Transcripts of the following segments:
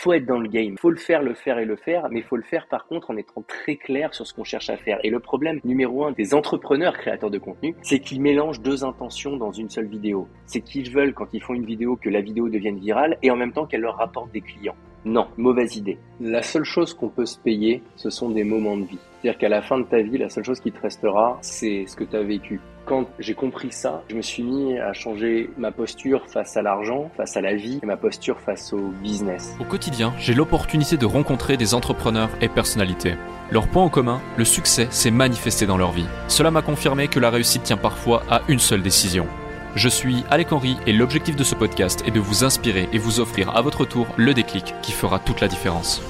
faut être dans le game, faut le faire, le faire et le faire, mais faut le faire par contre en étant très clair sur ce qu'on cherche à faire. Et le problème numéro un des entrepreneurs créateurs de contenu, c'est qu'ils mélangent deux intentions dans une seule vidéo. C'est qu'ils veulent quand ils font une vidéo que la vidéo devienne virale et en même temps qu'elle leur rapporte des clients. Non, mauvaise idée. La seule chose qu'on peut se payer, ce sont des moments de vie. C'est-à-dire qu'à la fin de ta vie, la seule chose qui te restera, c'est ce que tu as vécu quand j'ai compris ça, je me suis mis à changer ma posture face à l'argent, face à la vie, et ma posture face au business. Au quotidien, j'ai l'opportunité de rencontrer des entrepreneurs et personnalités. Leur point en commun, le succès s'est manifesté dans leur vie. Cela m'a confirmé que la réussite tient parfois à une seule décision. Je suis Alec Henry et l'objectif de ce podcast est de vous inspirer et vous offrir à votre tour le déclic qui fera toute la différence.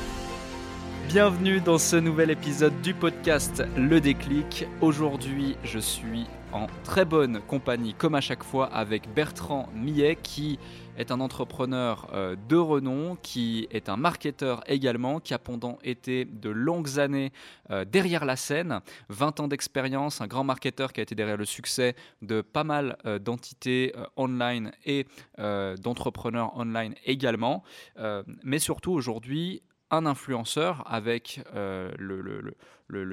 Bienvenue dans ce nouvel épisode du podcast Le déclic. Aujourd'hui, je suis en très bonne compagnie, comme à chaque fois, avec Bertrand Millet, qui est un entrepreneur euh, de renom, qui est un marketeur également, qui a pendant été de longues années euh, derrière la scène, 20 ans d'expérience, un grand marketeur qui a été derrière le succès de pas mal euh, d'entités online et d'entrepreneurs online également, mais surtout aujourd'hui un influenceur avec le,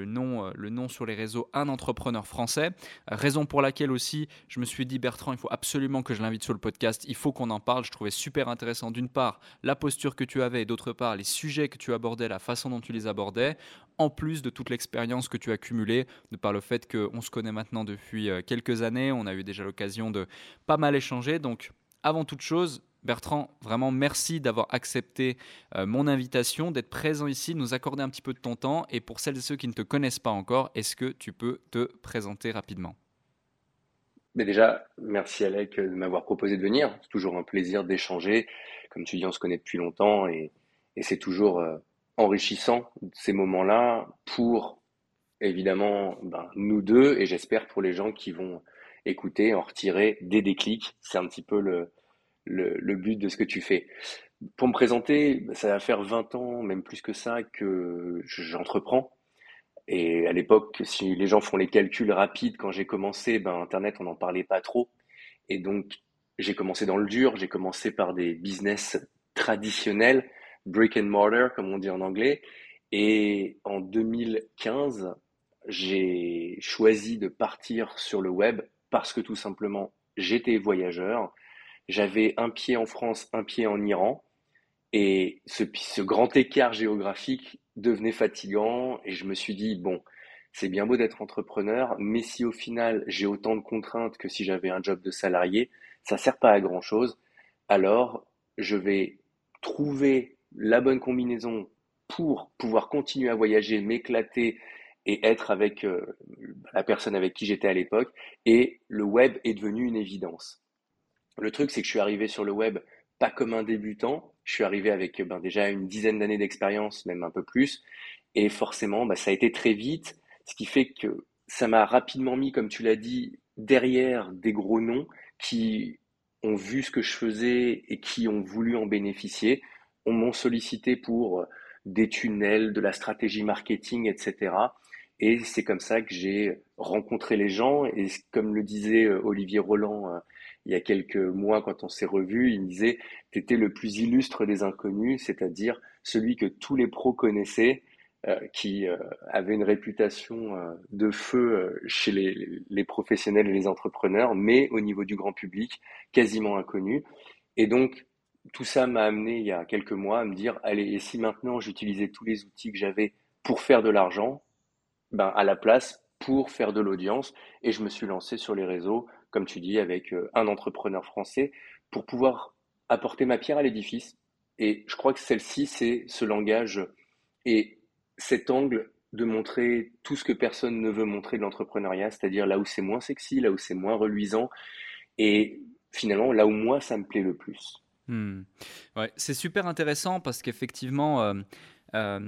nom, euh, le nom sur les réseaux, un entrepreneur français. Raison pour laquelle aussi, je me suis dit, Bertrand, il faut absolument que je l'invite sur le podcast. Il faut qu'on en parle. Je trouvais super intéressant, d'une part, la posture que tu avais et d'autre part, les sujets que tu abordais, la façon dont tu les abordais, en plus de toute l'expérience que tu as cumulée, de par le fait qu'on se connaît maintenant depuis euh, quelques années. On a eu déjà l'occasion de pas mal échanger. Donc, avant toute chose, Bertrand, vraiment merci d'avoir accepté euh, mon invitation, d'être présent ici, de nous accorder un petit peu de ton temps. Et pour celles et ceux qui ne te connaissent pas encore, est-ce que tu peux te présenter rapidement? Déjà, merci Alec de m'avoir proposé de venir. C'est toujours un plaisir d'échanger. Comme tu dis, on se connaît depuis longtemps et, c'est toujours euh, enrichissant ces moments-là pour évidemment ben, nous deux et j'espère pour les gens qui vont écouter, en retirer des déclics. C'est un petit peu le, le, but de ce que tu fais. Pour me présenter, ça va faire 20 ans, même plus que ça, que j'entreprends. Et à l'époque, si les gens font les calculs rapides, quand j'ai commencé, ben, Internet, on n'en parlait pas trop. Et donc, j'ai commencé dans le dur, j'ai commencé par des business traditionnels, brick and mortar, comme on dit en anglais. Et en 2015, j'ai choisi de partir sur le web parce que tout simplement, j'étais voyageur j'avais un pied en France, un pied en Iran. Et ce, grand écart géographique devenait fatigant. Et je me suis dit, bon, c'est bien beau d'être entrepreneur, mais si au final j'ai autant de contraintes que si j'avais un job de salarié, ça ne sert pas à grand chose. Alors, je vais trouver la bonne combinaison pour pouvoir continuer à voyager, m'éclater et être avec euh, la personne avec qui j'étais à l'époque. Et le web est devenu une évidence. Le truc, c'est que je suis arrivé sur le web pas comme un débutant. Je suis arrivé avec ben, déjà une dizaine d'années d'expérience, même un peu plus. Et forcément, ben, ça a été très vite, ce qui fait que ça m'a rapidement mis, comme tu l'as dit, derrière des gros noms qui ont vu ce que je faisais et qui ont voulu en bénéficier. On m'ont sollicité pour des tunnels, de la stratégie marketing, etc. Et c'est comme ça que j'ai rencontré les gens. Et comme le disait euh, Olivier Roland euh, il y a quelques mois, quand on s'est revus, il me disait Tu étais le plus illustre des inconnus, c'est-à-dire celui que tous les pros connaissaient, euh, qui avait une réputation de feu chez les, les, professionnels et les entrepreneurs, mais au niveau du grand public, quasiment inconnu. Et donc, tout ça m'a amené il y a quelques mois à me dire Allez, et si maintenant j'utilisais tous les outils que j'avais pour faire de l'argent, ben, à la place pour faire de l'audience. Et je me suis lancé sur les réseaux, comme tu dis, avec euh, un entrepreneur français pour pouvoir apporter ma pierre à l'édifice. Et je crois que celle-ci, c'est ce langage et cet angle de montrer tout ce que personne ne veut montrer de l'entrepreneuriat, c'est-à-dire là où c'est moins sexy, là où c'est moins reluisant, et finalement là où moi ça me plaît le plus. Hmm. Ouais, c'est super intéressant parce qu'effectivement, euh, euh,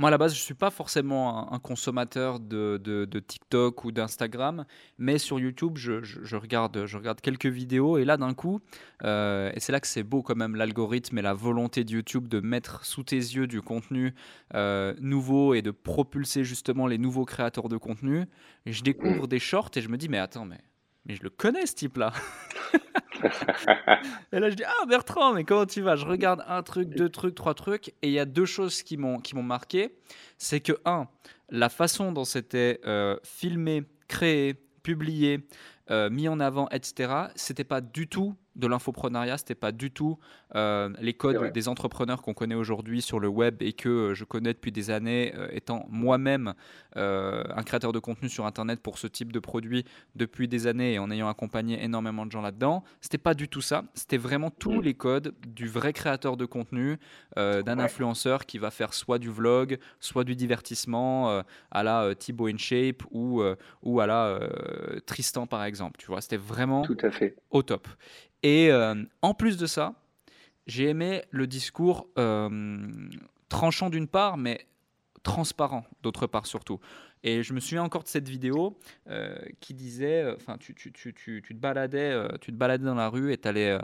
moi, à la base, je ne suis pas forcément un, consommateur de, TikTok ou d'Instagram, mais sur YouTube, je, regarde, je regarde quelques vidéos et là, d'un coup, euh, et c'est là que c'est beau quand même, l'algorithme et la volonté de YouTube de mettre sous tes yeux du contenu euh, nouveau et de propulser justement les nouveaux créateurs de contenu. je découvre des shorts et je me dis, mais attends, mais mais je le connais ce type-là. et là, je dis Ah, Bertrand, mais comment tu vas? Je regarde un truc, deux trucs, trois trucs. Et il y a deux choses qui m'ont marqué. C'est que, un, la façon dont c'était euh, filmé, créé, publié, euh, mis en avant, etc., c'était pas du tout de l'infoprenariat, c'était pas du tout euh, les codes des entrepreneurs qu'on connaît aujourd'hui sur le web et que euh, je connais depuis des années, euh, étant moi-même un créateur de contenu sur Internet pour ce type de produit depuis des années et en ayant accompagné énormément de gens là-dedans. C'était pas du tout ça. C'était vraiment tous mm. les codes du vrai créateur de contenu, d'un influenceur qui va faire soit du vlog, soit du divertissement à la Thibaut InShape ou, ou à la Tristan par exemple. Tu vois, c'était vraiment tout à fait. au top. Et euh, en plus de ça, j'ai aimé le discours euh, tranchant d'une part, mais transparent d'autre part surtout. Et je me souviens encore de cette vidéo euh, qui disait, enfin, tu, tu, tu, tu, te baladais, tu te baladais dans la rue et tu allais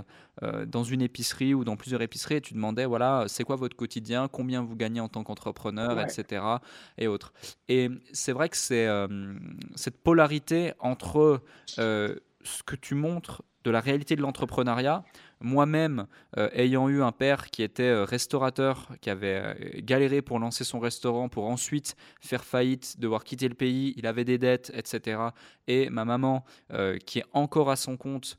dans une épicerie ou dans plusieurs épiceries et tu demandais, voilà, c'est quoi votre quotidien, combien vous gagnez en tant qu'entrepreneur, etc. et autres. Et c'est vrai que c'est cette polarité entre ce que tu montres de la réalité de l'entrepreneuriat. Moi-même, euh, ayant eu un père qui était euh, restaurateur, qui avait euh, galéré pour lancer son restaurant, pour ensuite faire faillite, devoir quitter le pays, il avait des dettes, etc. Et ma maman, qui est encore à son compte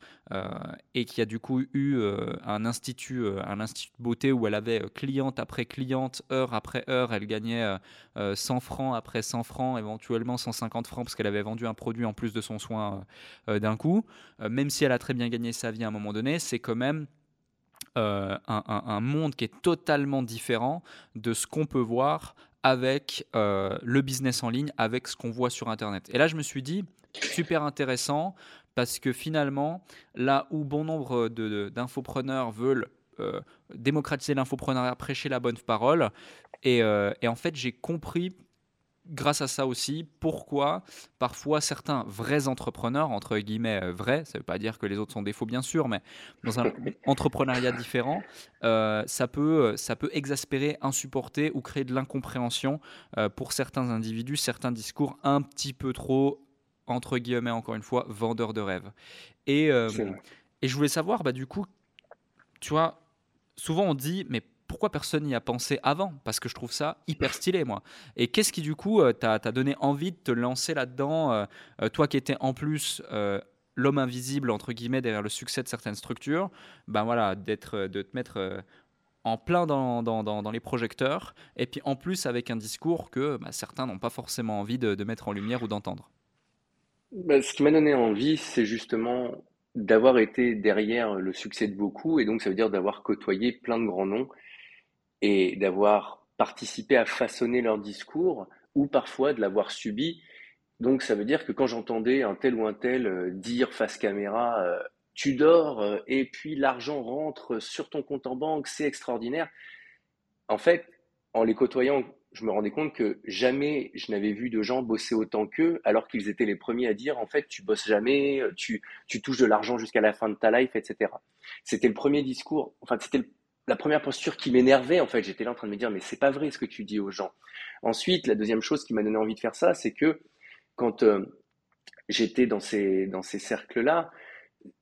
et qui a du coup eu un institut, un institut de beauté où elle avait cliente après cliente, heure après heure, elle gagnait 100 francs après 100 francs, éventuellement 150 francs parce qu'elle avait vendu un produit en plus de son soin d'un coup. même si elle a très bien gagné sa vie à un moment donné, c'est quand même euh, un, monde qui est totalement différent de ce qu'on peut voir avec euh, le business en ligne, avec ce qu'on voit sur Internet. Et là, je me suis dit, super intéressant, parce que finalement, là où bon nombre d'infopreneurs veulent euh, démocratiser l'infoprenariat, prêcher la bonne parole, et en fait, j'ai compris grâce à ça aussi, pourquoi parfois certains vrais entrepreneurs, entre guillemets euh, vrais, ça ne veut pas dire que les autres sont des faux bien sûr, mais dans un entrepreneuriat différent, euh, ça, peut, euh, ça peut exaspérer, insupporter ou créer de l'incompréhension pour certains individus, certains discours un petit peu trop, entre guillemets encore une fois, vendeurs de rêves. Et, et je voulais savoir, bah, du coup, tu vois, souvent on dit, mais pourquoi personne n'y a pensé avant? Parce que je trouve ça hyper stylé, moi. Et qu'est-ce qui, du coup, euh, t'a donné envie de te lancer là-dedans euh, euh, Toi qui étais en plus l'homme invisible, entre guillemets, derrière le succès de certaines structures, ben voilà, d'être, de te mettre en plein dans, les projecteurs, et puis en plus avec un discours que bah, certains n'ont pas forcément envie de, mettre en lumière ou d'entendre? Bah, ce qui m'a donné envie, c'est justement d'avoir été derrière le succès de beaucoup, et donc ça veut dire d'avoir côtoyé plein de grands noms et d'avoir participé à façonner leur discours ou parfois de l'avoir subi. Donc ça veut dire que quand j'entendais un tel ou un tel euh, dire face caméra euh, tu dors euh, et puis l'argent rentre sur ton compte en banque, c'est extraordinaire. En fait, en les côtoyant, je me rendais compte que jamais je n'avais vu de gens bosser autant qu'eux, alors qu'ils étaient les premiers à dire en fait tu bosses jamais, tu, tu touches de l'argent jusqu'à la fin de ta life, etc. C'était le premier discours, enfin c'était le la première posture qui m'énervait, en fait, j'étais là en train de me dire, mais c'est pas vrai ce que tu dis aux gens. Ensuite, la deuxième chose qui m'a donné envie de faire ça, c'est que quand euh, j'étais dans ces, dans ces cercles-là,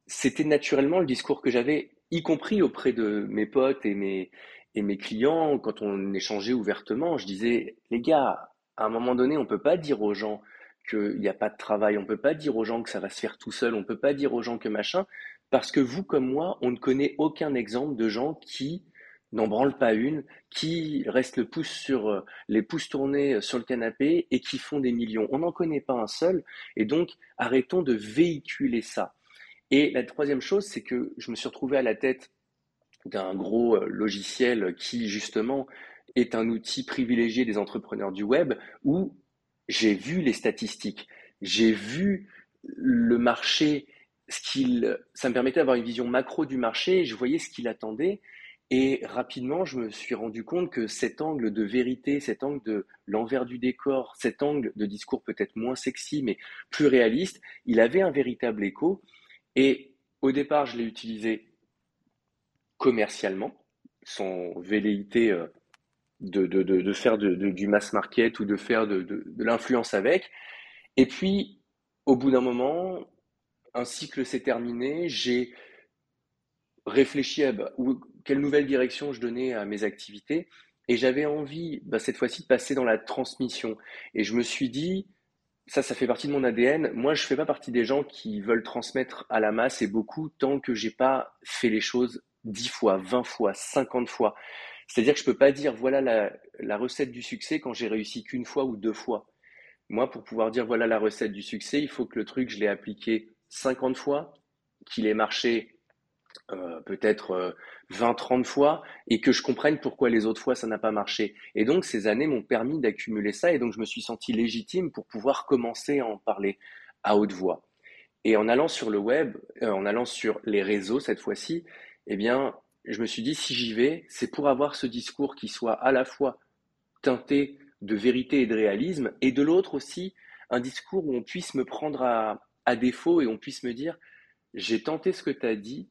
c'était naturellement le discours que j'avais, y compris auprès de mes potes et mes, et mes clients, quand on échangeait ouvertement, je disais, les gars, à un moment donné, on peut pas dire aux gens qu'il n'y a pas de travail, on peut pas dire aux gens que ça va se faire tout seul, on peut pas dire aux gens que machin, parce que vous comme moi, on ne connaît aucun exemple de gens qui n'en branlent pas une, qui restent le pouce sur euh, les pouces tournés sur le canapé et qui font des millions. On n'en connaît pas un seul, et donc arrêtons de véhiculer ça. Et la troisième chose, c'est que je me suis retrouvé à la tête d'un gros euh, logiciel qui justement est un outil privilégié des entrepreneurs du web où j'ai vu les statistiques, j'ai vu le marché ce ça me permettait d'avoir une vision macro du marché, je voyais ce qu'il attendait, et rapidement, je me suis rendu compte que cet angle de vérité, cet angle de l'envers du décor, cet angle de discours peut-être moins sexy, mais plus réaliste, il avait un véritable écho. Et au départ, je l'ai utilisé commercialement, sans velléité euh, de, de, de, de faire du mass market ou de faire de, l'influence avec. Et puis, au bout d'un moment, un cycle s'est terminé, j'ai réfléchi à bah, quelle nouvelle direction je donnais à mes activités. Et j'avais envie, bah, cette fois-ci, de passer dans la transmission. Et je me suis dit, ça, ça fait partie de mon ADN. Moi, je fais pas partie des gens qui veulent transmettre à la masse et beaucoup tant que j'ai pas fait les choses dix fois, vingt fois, cinquante fois. C'est-à-dire que je peux pas dire voilà la, la recette du succès quand j'ai réussi qu'une fois ou deux fois. Moi, pour pouvoir dire voilà la recette du succès, il faut que le truc, je l'ai appliqué 50 fois, qu'il ait marché euh, peut-être 20-30 euh, fois et que je comprenne pourquoi les autres fois ça n'a pas marché. Et donc ces années m'ont permis d'accumuler ça et donc je me suis senti légitime pour pouvoir commencer à en parler à haute voix. Et en allant sur le web, euh, en allant sur les réseaux cette fois-ci, eh bien, je me suis dit si j'y vais, c'est pour avoir ce discours qui soit à la fois teinté de vérité et de réalisme, et de l'autre aussi un discours où on puisse me prendre à, à défaut et on puisse me dire j'ai tenté ce que tu as dit,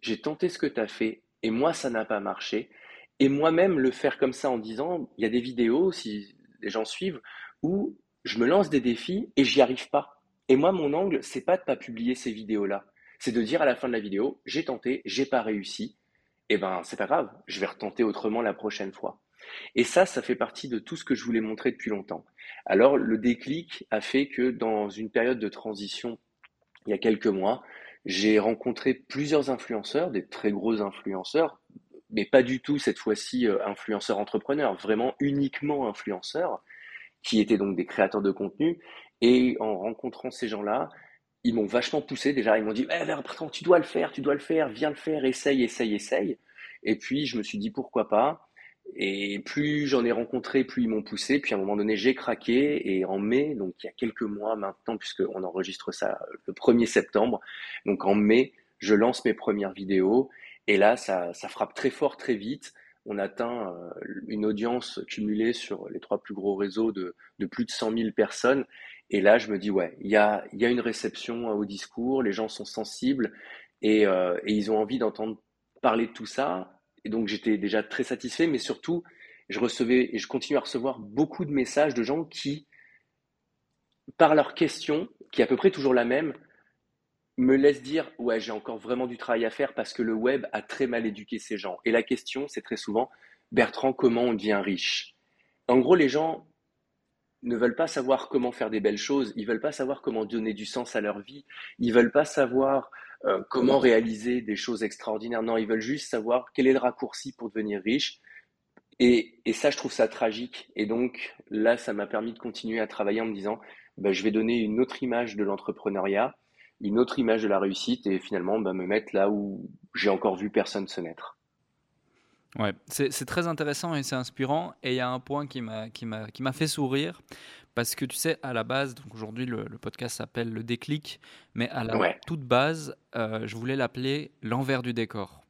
j'ai tenté ce que tu as fait, et moi ça n'a pas marché. Et moi-même le faire comme ça en disant il y a des vidéos, si les gens suivent, où je me lance des défis et j'y arrive pas. Et moi, mon angle, c'est pas de pas publier ces vidéos-là. C'est de dire à la fin de la vidéo, j'ai tenté, j'ai pas réussi. Et eh ben, c'est pas grave, je vais retenter autrement la prochaine fois. Et ça, ça fait partie de tout ce que je voulais montrer depuis longtemps. Alors, le déclic a fait que dans une période de transition, il y a quelques mois, j'ai rencontré plusieurs influenceurs, des très gros influenceurs, mais pas du tout cette fois-ci euh, influenceurs entrepreneurs, vraiment uniquement influenceurs, qui étaient donc des créateurs de contenu. Et en rencontrant ces gens-là, ils m'ont vachement poussé. Déjà, ils m'ont dit eh, tu dois le faire, tu dois le faire, viens le faire, essaye, essaye, essaye. Et puis, je me suis dit pourquoi pas. Et plus j'en ai rencontré, plus ils m'ont poussé. Puis à un moment donné, j'ai craqué. Et en mai, donc il y a quelques mois maintenant, puisqu'on enregistre ça le 1er septembre, donc en mai, je lance mes premières vidéos. Et là, ça, frappe très fort, très vite. On atteint euh, une audience cumulée sur les trois plus gros réseaux de, plus de 100 000 personnes. Et là, je me dis, ouais, il y a, une réception au discours, les gens sont sensibles et, euh, et ils ont envie d'entendre parler de tout ça. Et donc j'étais déjà très satisfait, mais surtout, je recevais et je continue à recevoir beaucoup de messages de gens qui, par leur question, qui est à peu près toujours la même, me laissent dire ouais j'ai encore vraiment du travail à faire parce que le web a très mal éduqué ces gens. Et la question c'est très souvent Bertrand comment on devient riche? En gros les gens ne veulent pas savoir comment faire des belles choses, ils veulent pas savoir comment donner du sens à leur vie, ils veulent pas savoir euh, comment réaliser des choses extraordinaires? Non, ils veulent juste savoir quel est le raccourci pour devenir riche. Et, ça, je trouve ça tragique. Et donc, là, ça m'a permis de continuer à travailler en me disant, bah, je vais donner une autre image de l'entrepreneuriat, une autre image de la réussite et finalement bah, me mettre là où j'ai encore vu personne se mettre. Ouais, c'est très intéressant et c'est inspirant. Et il y a un point qui m'a fait sourire. Parce que tu sais, à la base, donc aujourd'hui le, podcast s'appelle Le déclic, mais à la toute base, euh, je voulais l'appeler l'envers du décor.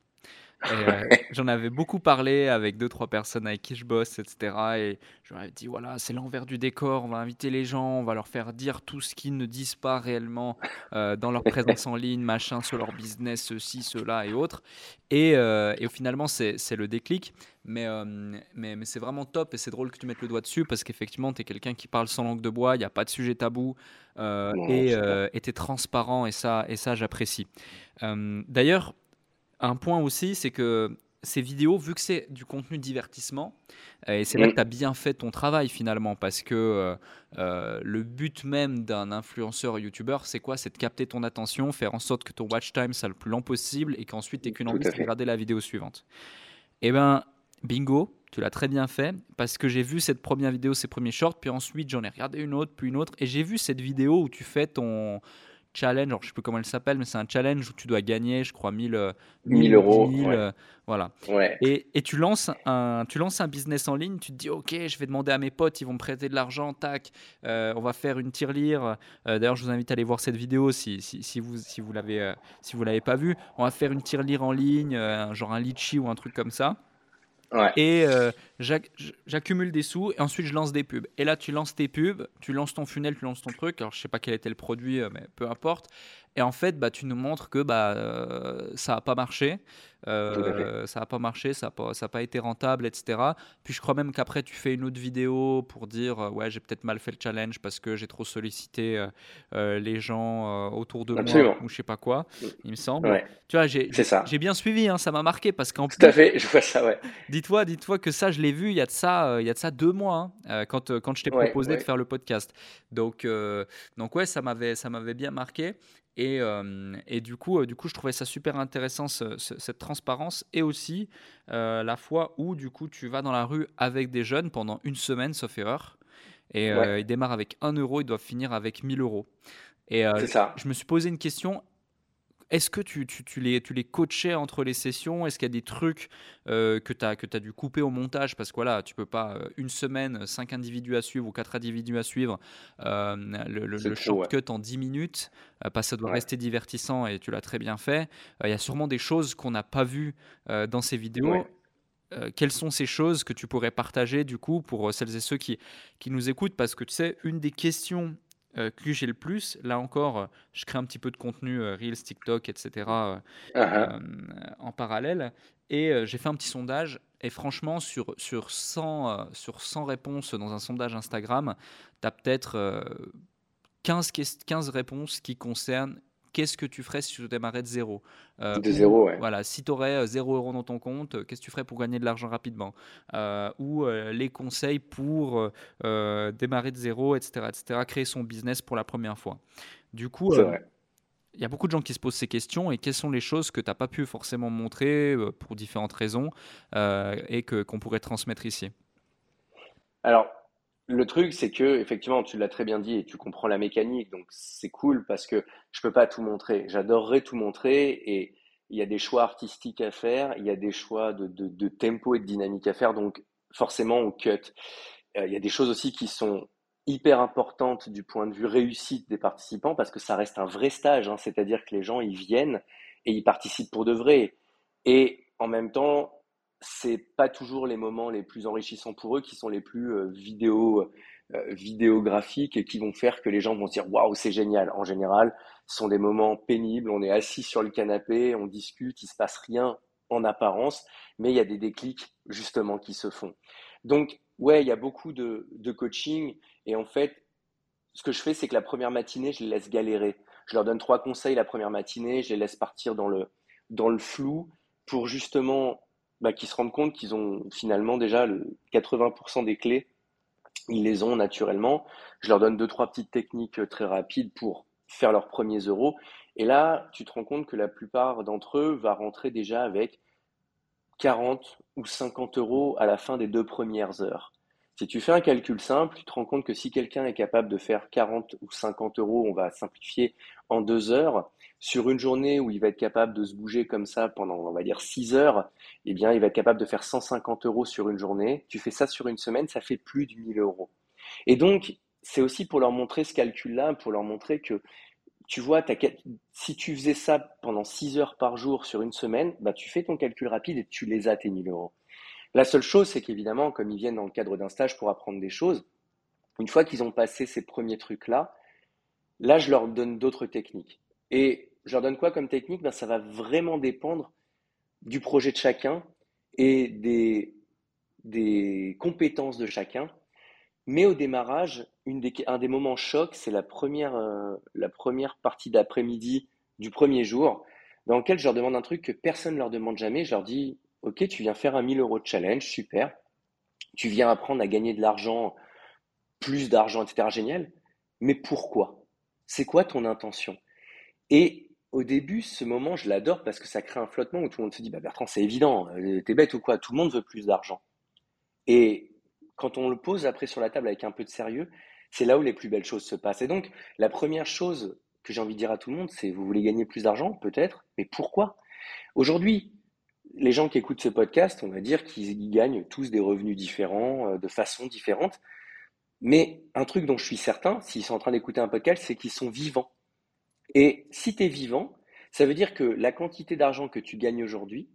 Euh, j'en avais beaucoup parlé avec deux, trois personnes avec qui je bosse, etc. Et je leur ai dit voilà, c'est l'envers du décor, on va inviter les gens, on va leur faire dire tout ce qu'ils ne disent pas réellement euh, dans leur présence en ligne, machin, sur leur business, ceci, cela et autres. Et, euh, et finalement, c'est le déclic. Mais, mais, mais c'est vraiment top et c'est drôle que tu mettes le doigt dessus parce qu'effectivement, tu es quelqu'un qui parle sans langue de bois, il n'y a pas de sujet tabou et tu es transparent et ça, et ça j'apprécie. D'ailleurs, un point aussi, c'est que ces vidéos, vu que c'est du contenu divertissement, euh, et c'est là que tu as bien fait ton travail finalement, parce que euh, euh, le but même d'un influenceur youtubeur, c'est quoi? C'est de capter ton attention, faire en sorte que ton watch time soit le plus lent possible et qu'ensuite tu n'aies qu'une envie de regarder la vidéo suivante. Eh ben, bingo, tu l'as très bien fait, parce que j'ai vu cette première vidéo, ces premiers shorts, puis ensuite j'en ai regardé une autre, puis une autre, et j'ai vu cette vidéo où tu fais ton challenge, alors je sais plus comment elle s'appelle, mais c'est un challenge où tu dois gagner, je crois, 1000, 1000 euh, euros. Euh, voilà. Ouais. Et, et, tu, lances un, tu lances un business en ligne, tu te dis, OK, je vais demander à mes potes, ils vont me prêter de l'argent, tac, euh, on va faire une tirelire. D'ailleurs, je vous invite à aller voir cette vidéo si, si, si vous si vous l'avez si vous l'avez pas vue. On va faire une tirelire en ligne, genre un litchi ou un truc comme ça. Et euh, j'accumule des sous et ensuite je lance des pubs. Et là, tu lances tes pubs, tu lances ton funnel, tu lances ton truc. Alors, je sais pas quel était le produit, euh, mais peu importe. Et en fait, bah, tu nous montres que bah, ça n'a pas marché. Euh, ça n'a pas marché, ça n'a pas, pas, été rentable, etc. Puis je crois même qu'après, tu fais une autre vidéo pour dire euh, Ouais, j'ai peut-être mal fait le challenge parce que j'ai trop sollicité euh, les gens autour de moi ou je sais pas quoi, il me semble. Tu vois, j'ai bien suivi, hein, ça m'a marqué parce qu'en plus. Tout à fait, je vois ça, ouais. Dis-toi dis que ça, je l'ai vu il y, a de ça, il y a de ça deux mois hein, quand, quand je t'ai proposé de faire le podcast. Donc, donc ouais, ça m'avait bien marqué. Et, et, du, coup, du coup, je trouvais ça super intéressant, cette transparence, et aussi la fois où, du coup, tu vas dans la rue avec des jeunes pendant une semaine, sauf erreur, et ils démarrent avec 1 euro, ils doivent finir avec 1000 euros. Et ça. je me suis posé une question, est-ce que tu, tu, les, tu les coachais entre les sessions? Est-ce qu'il y a des trucs euh, que tu as, as dû couper au montage? Parce que voilà, tu peux pas euh, une semaine, cinq individus à suivre ou quatre individus à suivre, euh, le, le, shortcut en 10 minutes, parce que ça doit rester divertissant et tu l'as très bien fait. Il y a sûrement des choses qu'on n'a pas vues dans ces vidéos. quelles sont ces choses que tu pourrais partager du coup pour celles et ceux qui, qui nous écoutent? Parce que tu sais, une des questions euh, que j'ai le plus. Là encore, euh, je crée un petit peu de contenu euh, Reels, TikTok, etc. Uh-huh. en parallèle. Et j'ai fait un petit sondage. Et franchement, sur, sur, 100, sur 100 réponses dans un sondage Instagram, tu as peut-être 15, 15 réponses qui concernent qu'est-ce que tu ferais si tu démarrais de zéro euh, De zéro, ouais. Voilà, si tu aurais 0 euros dans ton compte, euh, qu'est-ce que tu ferais pour gagner de l'argent rapidement euh, Ou les conseils pour démarrer de zéro, etc., etc., créer son business pour la première fois. Du coup, il y a beaucoup de gens qui se posent ces questions et quelles sont les choses que tu n'as pas pu forcément montrer pour différentes raisons et que, qu'on pourrait transmettre ici? Alors, le truc, c'est que effectivement, tu l'as très bien dit et tu comprends la mécanique, donc c'est cool parce que je peux pas tout montrer. J'adorerais tout montrer et il y a des choix artistiques à faire, il y a des choix de, tempo et de dynamique à faire, donc forcément on cut. Euh, il y a des choses aussi qui sont hyper importantes du point de vue réussite des participants parce que ça reste un vrai stage, hein. c'est-à-dire que les gens ils viennent et ils participent pour de vrai. Et en même temps, c'est pas toujours les moments les plus enrichissants pour eux qui sont les plus euh, vidéo, euh, vidéographiques et qui vont faire que les gens vont dire waouh c'est génial. En général, ce sont des moments pénibles. On est assis sur le canapé, on discute, il se passe rien en apparence, mais il y a des déclics justement qui se font. Donc ouais, il y a beaucoup de, de coaching et en fait, ce que je fais, c'est que la première matinée, je les laisse galérer. Je leur donne trois conseils la première matinée, je les laisse partir dans le dans le flou pour justement bah, qui se rendent compte qu'ils ont finalement déjà le 80% des clés, ils les ont naturellement. Je leur donne deux, trois petites techniques euh, très rapides pour faire leurs premiers euros. Et là, tu te rends compte que la plupart d'entre eux va rentrer déjà avec 40 ou 50 euros à la fin des deux premières heures. Si tu fais un calcul simple, tu te rends compte que si quelqu'un est capable de faire 40 ou 50 euros, on va simplifier en deux heures, sur une journée où il va être capable de se bouger comme ça pendant, on va dire, 6 heures, eh bien, il va être capable de faire 150 euros sur une journée. Tu fais ça sur une semaine, ça fait plus de 1000 euros. Et donc, c'est aussi pour leur montrer ce calcul-là, pour leur montrer que, tu vois, si tu faisais ça pendant 6 heures par jour sur une semaine, bah, tu fais ton calcul rapide et tu les as, tes 1000 euros. La seule chose, c'est qu'évidemment, comme ils viennent dans le cadre d'un stage pour apprendre des choses, une fois qu'ils ont passé ces premiers trucs-là, là, je leur donne d'autres techniques. Et je leur donne quoi comme technique? Ben, Ça va vraiment dépendre du projet de chacun et des, des compétences de chacun. Mais au démarrage, un des moments chocs, c'est la première, euh, la première partie d'après-midi du premier jour, dans lequel je leur demande un truc que personne ne leur demande jamais. Je leur dis, OK, tu viens faire un 1000 euros de challenge, super. Tu viens apprendre à gagner de l'argent, plus d'argent, etc. Génial. Mais pourquoi? C'est quoi ton intention? Et au début, ce moment, je l'adore parce que ça crée un flottement où tout le monde se dit bah Bertrand, c'est évident, euh, t'es bête ou quoi? Tout le monde veut plus d'argent. Et quand on le pose après sur la table avec un peu de sérieux, c'est là où les plus belles choses se passent. Et donc, la première chose que j'ai envie de dire à tout le monde, c'est vous voulez gagner plus d'argent? Peut-être, mais pourquoi? Aujourd'hui, les gens qui écoutent ce podcast, on va dire qu'ils gagnent tous des revenus différents, euh, de façon différente. Mais un truc dont je suis certain, s'ils sont en train d'écouter un podcast, c'est qu'ils sont vivants. Et si tu es vivant, ça veut dire que la quantité d'argent que tu gagnes aujourd'hui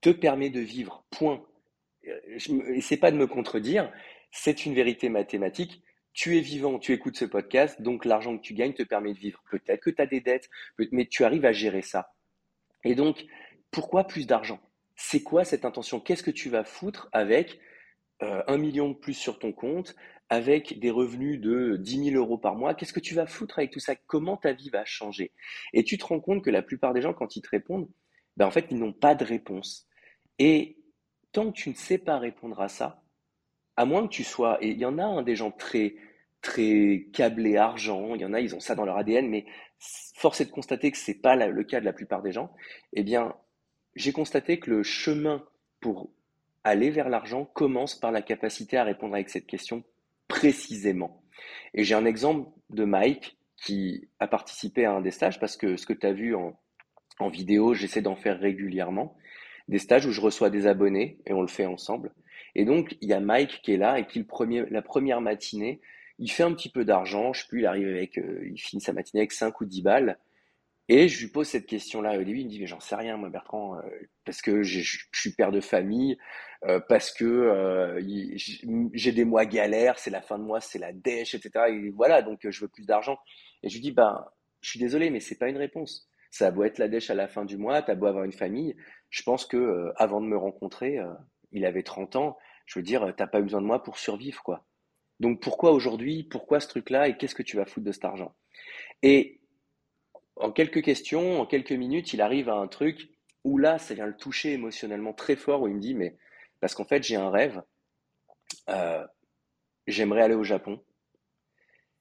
te permet de vivre. Point. Euh, c'est pas de me contredire, c'est une vérité mathématique. tu es vivant, tu écoutes ce podcast, donc l'argent que tu gagnes te permet de vivre. Peut-être que tu as des dettes, mais tu arrives à gérer ça. Et donc, pourquoi plus d'argent? C'est quoi cette intention? Qu'est-ce que tu vas foutre avec euh, un million de plus sur ton compte, avec des revenus de 10 000 euros par mois. Qu'est-ce que tu vas foutre avec tout ça? Comment ta vie va changer? Et tu te rends compte que la plupart des gens, quand ils te répondent, ben en fait, ils n'ont pas de réponse. Et tant que tu ne sais pas répondre à ça, à moins que tu sois, et il y en a des gens très, très câblés argent, il y en a, ils ont ça dans leur ADN, mais force est de constater que ce n'est pas le cas de la plupart des gens, eh bien, j'ai constaté que le chemin pour aller vers l'argent commence par la capacité à répondre avec cette question précisément. Et j'ai un exemple de Mike qui a participé à un des stages, parce que ce que tu as vu en, vidéo, j'essaie d'en faire régulièrement, des stages où je reçois des abonnés et on le fait ensemble. Et donc, il y a Mike qui est là et qui, le premier, la première matinée, il fait un petit peu d'argent, je sais plus, il arrive avec, euh, il finit sa matinée avec 5 ou 10 balles. Et je lui pose cette question-là. Au début, il me dit, mais j'en sais rien, moi, Bertrand, euh, parce que je suis père de famille, euh, parce que j'ai des mois galères, c'est la fin de mois, c'est la dèche, etc. Et voilà, donc je veux plus d'argent. Et je lui dis, ben, je suis désolé, mais c'est pas une réponse. Ça beau être la dèche à la fin du mois, t'as beau avoir une famille. Je pense que avant de me rencontrer, il avait 30 ans. Je veux dire, t'as pas besoin de moi pour survivre, quoi. Donc pourquoi aujourd'hui, pourquoi ce truc-là et qu'est-ce que tu vas foutre de cet argent? Et en quelques questions, en quelques minutes, il arrive à un truc où là, ça vient le toucher émotionnellement très fort, où il me dit, mais parce qu'en fait, j'ai un rêve, euh, j'aimerais aller au Japon,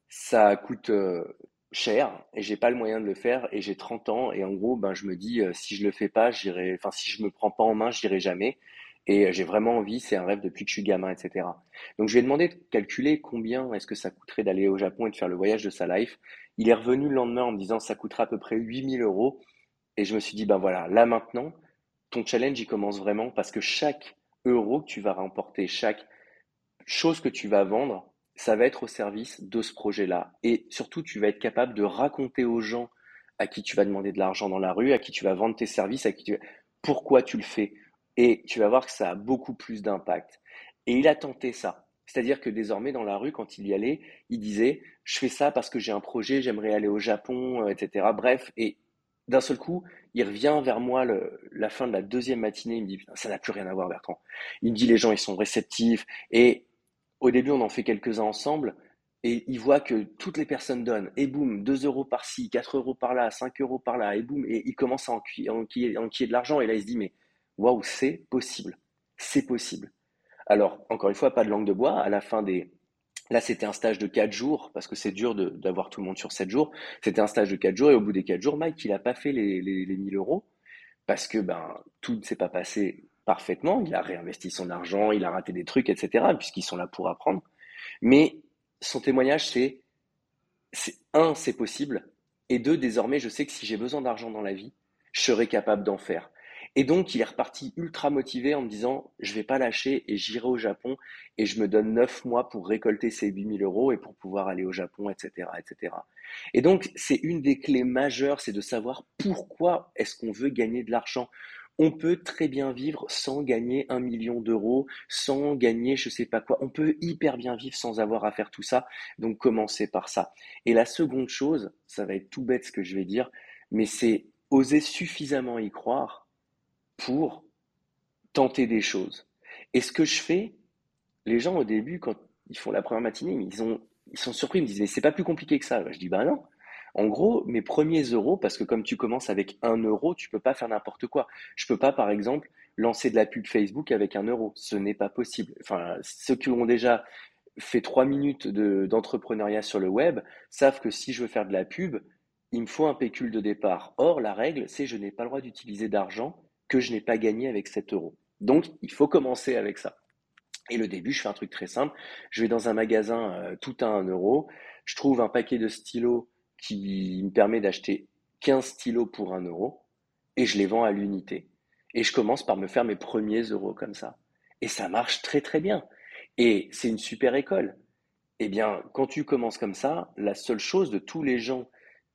ça coûte euh, cher et j'ai pas le moyen de le faire et j'ai 30 ans et en gros, ben, je me dis, euh, si je le fais pas, j'irai, enfin, si je me prends pas en main, j'irai jamais. Et euh, j'ai vraiment envie, c'est un rêve depuis que je suis gamin, etc. Donc je lui ai demandé de calculer combien est-ce que ça coûterait d'aller au Japon et de faire le voyage de sa life. Il est revenu le lendemain en me disant ça coûtera à peu près 8000 euros. Et je me suis dit, ben voilà, là maintenant, ton challenge, il commence vraiment parce que chaque euro que tu vas remporter, chaque chose que tu vas vendre, ça va être au service de ce projet-là. Et surtout, tu vas être capable de raconter aux gens à qui tu vas demander de l'argent dans la rue, à qui tu vas vendre tes services, à qui tu... pourquoi tu le fais et tu vas voir que ça a beaucoup plus d'impact. Et il a tenté ça. C'est-à-dire que désormais, dans la rue, quand il y allait, il disait Je fais ça parce que j'ai un projet, j'aimerais aller au Japon, euh, etc. Bref, et d'un seul coup, il revient vers moi le, la fin de la deuxième matinée. Il me dit Ça n'a plus rien à voir, Bertrand. Il me dit Les gens, ils sont réceptifs. Et au début, on en fait quelques-uns ensemble. Et il voit que toutes les personnes donnent. Et boum, 2 euros par-ci, 4 euros par-là, 5 euros par-là. Et boum, et il commence à enquiller, enquiller de l'argent. Et là, il se dit Mais waouh, c'est possible. C'est possible. Alors, encore une fois, pas de langue de bois. À la fin des. Là, c'était un stage de 4 jours, parce que c'est dur d'avoir tout le monde sur 7 jours. C'était un stage de 4 jours, et au bout des 4 jours, Mike, il n'a pas fait les, les, 1000 euros, parce que ben, tout ne s'est pas passé parfaitement. Il a réinvesti son argent, il a raté des trucs, etc., puisqu'ils sont là pour apprendre. Mais son témoignage, c'est un, c'est possible, et deux, désormais, je sais que si j'ai besoin d'argent dans la vie, je serai capable d'en faire. Et donc, il est reparti ultra motivé en me disant, je vais pas lâcher et j'irai au Japon et je me donne neuf mois pour récolter ces 8000 euros et pour pouvoir aller au Japon, etc., etc. Et donc, c'est une des clés majeures, c'est de savoir pourquoi est-ce qu'on veut gagner de l'argent. On peut très bien vivre sans gagner un million d'euros, sans gagner je sais pas quoi. On peut hyper bien vivre sans avoir à faire tout ça. Donc, commencez par ça. Et la seconde chose, ça va être tout bête ce que je vais dire, mais c'est oser suffisamment y croire pour tenter des choses. Et ce que je fais, les gens au début, quand ils font la première matinée, ils, ont, ils sont surpris, ils me disent mais c'est pas plus compliqué que ça. Je dis bah non. En gros, mes premiers euros, parce que comme tu commences avec un euro, tu peux pas faire n'importe quoi. Je peux pas, par exemple, lancer de la pub Facebook avec un euro. Ce n'est pas possible. Enfin, ceux qui ont déjà fait trois minutes d'entrepreneuriat sur le web savent que si je veux faire de la pub, il me faut un pécule de départ. Or, la règle, c'est je n'ai pas le droit d'utiliser d'argent je n'ai pas gagné avec 7 euros. Donc, il faut commencer avec ça. Et le début, je fais un truc très simple. Je vais dans un magasin euh, tout à 1 euro. Je trouve un paquet de stylos qui me permet d'acheter 15 stylos pour 1 euro et je les vends à l'unité. Et je commence par me faire mes premiers euros comme ça. Et ça marche très très bien. Et c'est une super école. Eh bien, quand tu commences comme ça, la seule chose de tous les gens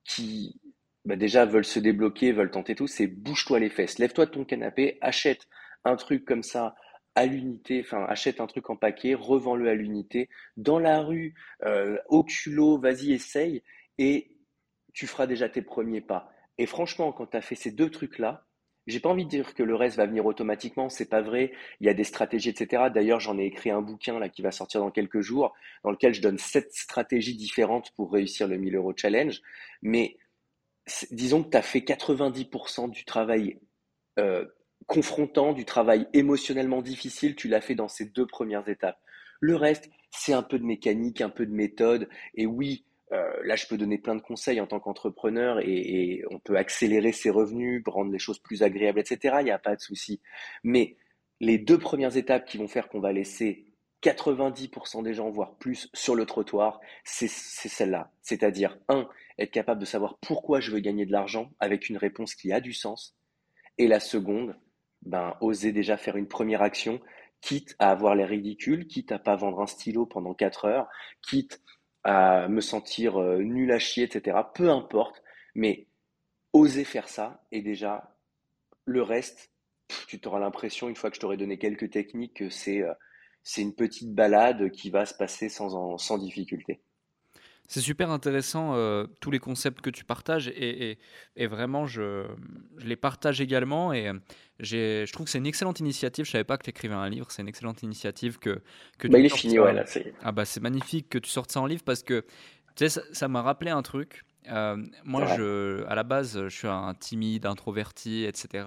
qui bah, déjà veulent se débloquer, veulent tenter tout, c'est bouge-toi les fesses, lève-toi de ton canapé, achète un truc comme ça à l'unité, enfin achète un truc en paquet, revends-le à l'unité, dans la rue, euh, au culot, vas-y, essaye, et tu feras déjà tes premiers pas. Et franchement, quand tu as fait ces deux trucs-là, j'ai pas envie de dire que le reste va venir automatiquement, c'est pas vrai. Il y a des stratégies, etc. D'ailleurs, j'en ai écrit un bouquin là qui va sortir dans quelques jours, dans lequel je donne sept stratégies différentes pour réussir le 1000 euros challenge. Mais disons que tu as fait 90% du travail euh, confrontant, du travail émotionnellement difficile, tu l'as fait dans ces deux premières étapes. Le reste, c'est un peu de mécanique, un peu de méthode. Et oui, euh, là, je peux donner plein de conseils en tant qu'entrepreneur et, on peut accélérer ses revenus, rendre les choses plus agréables, etc. Il n'y a pas de souci. Mais les deux premières étapes qui vont faire qu'on va laisser 90% des gens, voire plus, sur le trottoir, c'est celle-là. C'est-à-dire, un, être capable de savoir pourquoi je veux gagner de l'argent avec une réponse qui a du sens. Et la seconde, ben, oser déjà faire une première action, quitte à avoir les ridicules, quitte à pas vendre un stylo pendant 4 heures, quitte à me sentir euh, nul à chier, etc. Peu importe, mais oser faire ça et déjà le reste, tu auras l'impression, une fois que je t'aurai donné quelques techniques, que c'est euh, c'est une petite balade qui va se passer sans, sans difficulté. C'est super intéressant euh, tous les concepts que tu partages et, et, vraiment je, je, les partage également et je trouve que c'est une excellente initiative. Je savais pas que tu écrivais un livre, c'est une excellente initiative que, que bah, il est fini, ouais, là, Ah bah c'est magnifique que tu sortes ça en livre parce que tu sais, ça m'a rappelé un truc. Euh, moi, je, à la base, je suis un timide, introverti, etc.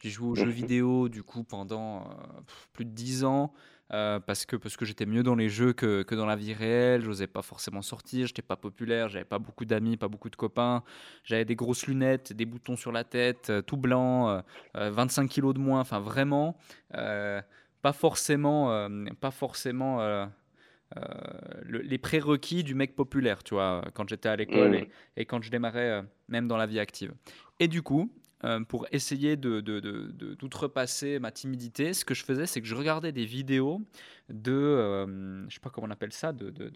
J'ai joué aux jeux vidéo du coup pendant euh, plus de 10 ans. Euh, parce que, parce que j'étais mieux dans les jeux que, que dans la vie réelle. J'osais pas forcément sortir, j'étais pas populaire, j'avais pas beaucoup d'amis, pas beaucoup de copains. J'avais des grosses lunettes, des boutons sur la tête, euh, tout blanc, 25 euh, kilos de moins. Enfin, vraiment, pas forcément, pas forcément les prérequis du mec populaire, tu vois, quand j'étais à l'école mmh. et, et, quand je démarrais même dans la vie active. Et du coup, euh, pour essayer d'outrepasser de, ma timidité, ce que je faisais, c'est que je regardais des vidéos de, euh, je sais pas comment on appelle ça, de, de,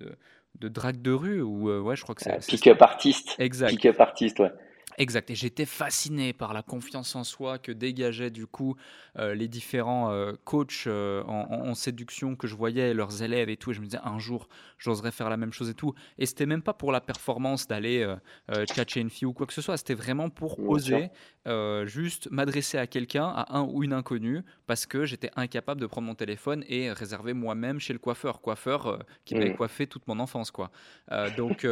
de, drague de rue, ou euh, ouais, je crois que c'est. Pick-up artiste. Exact. Pick-up artiste, ouais. Exact. Et j'étais fasciné par la confiance en soi que dégageaient du coup euh, les différents euh, coachs euh, en, séduction que je voyais, leurs élèves et tout. Et je me disais, un jour, j'oserais faire la même chose et tout. Et c'était même pas pour la performance d'aller catcher une fille ou quoi que ce soit. C'était vraiment pour oser juste m'adresser à quelqu'un, à un ou une inconnue, parce que j'étais incapable de prendre mon téléphone et réserver moi-même chez le coiffeur. Coiffeur qui m'avait mmh. coiffé toute mon enfance, quoi. donc,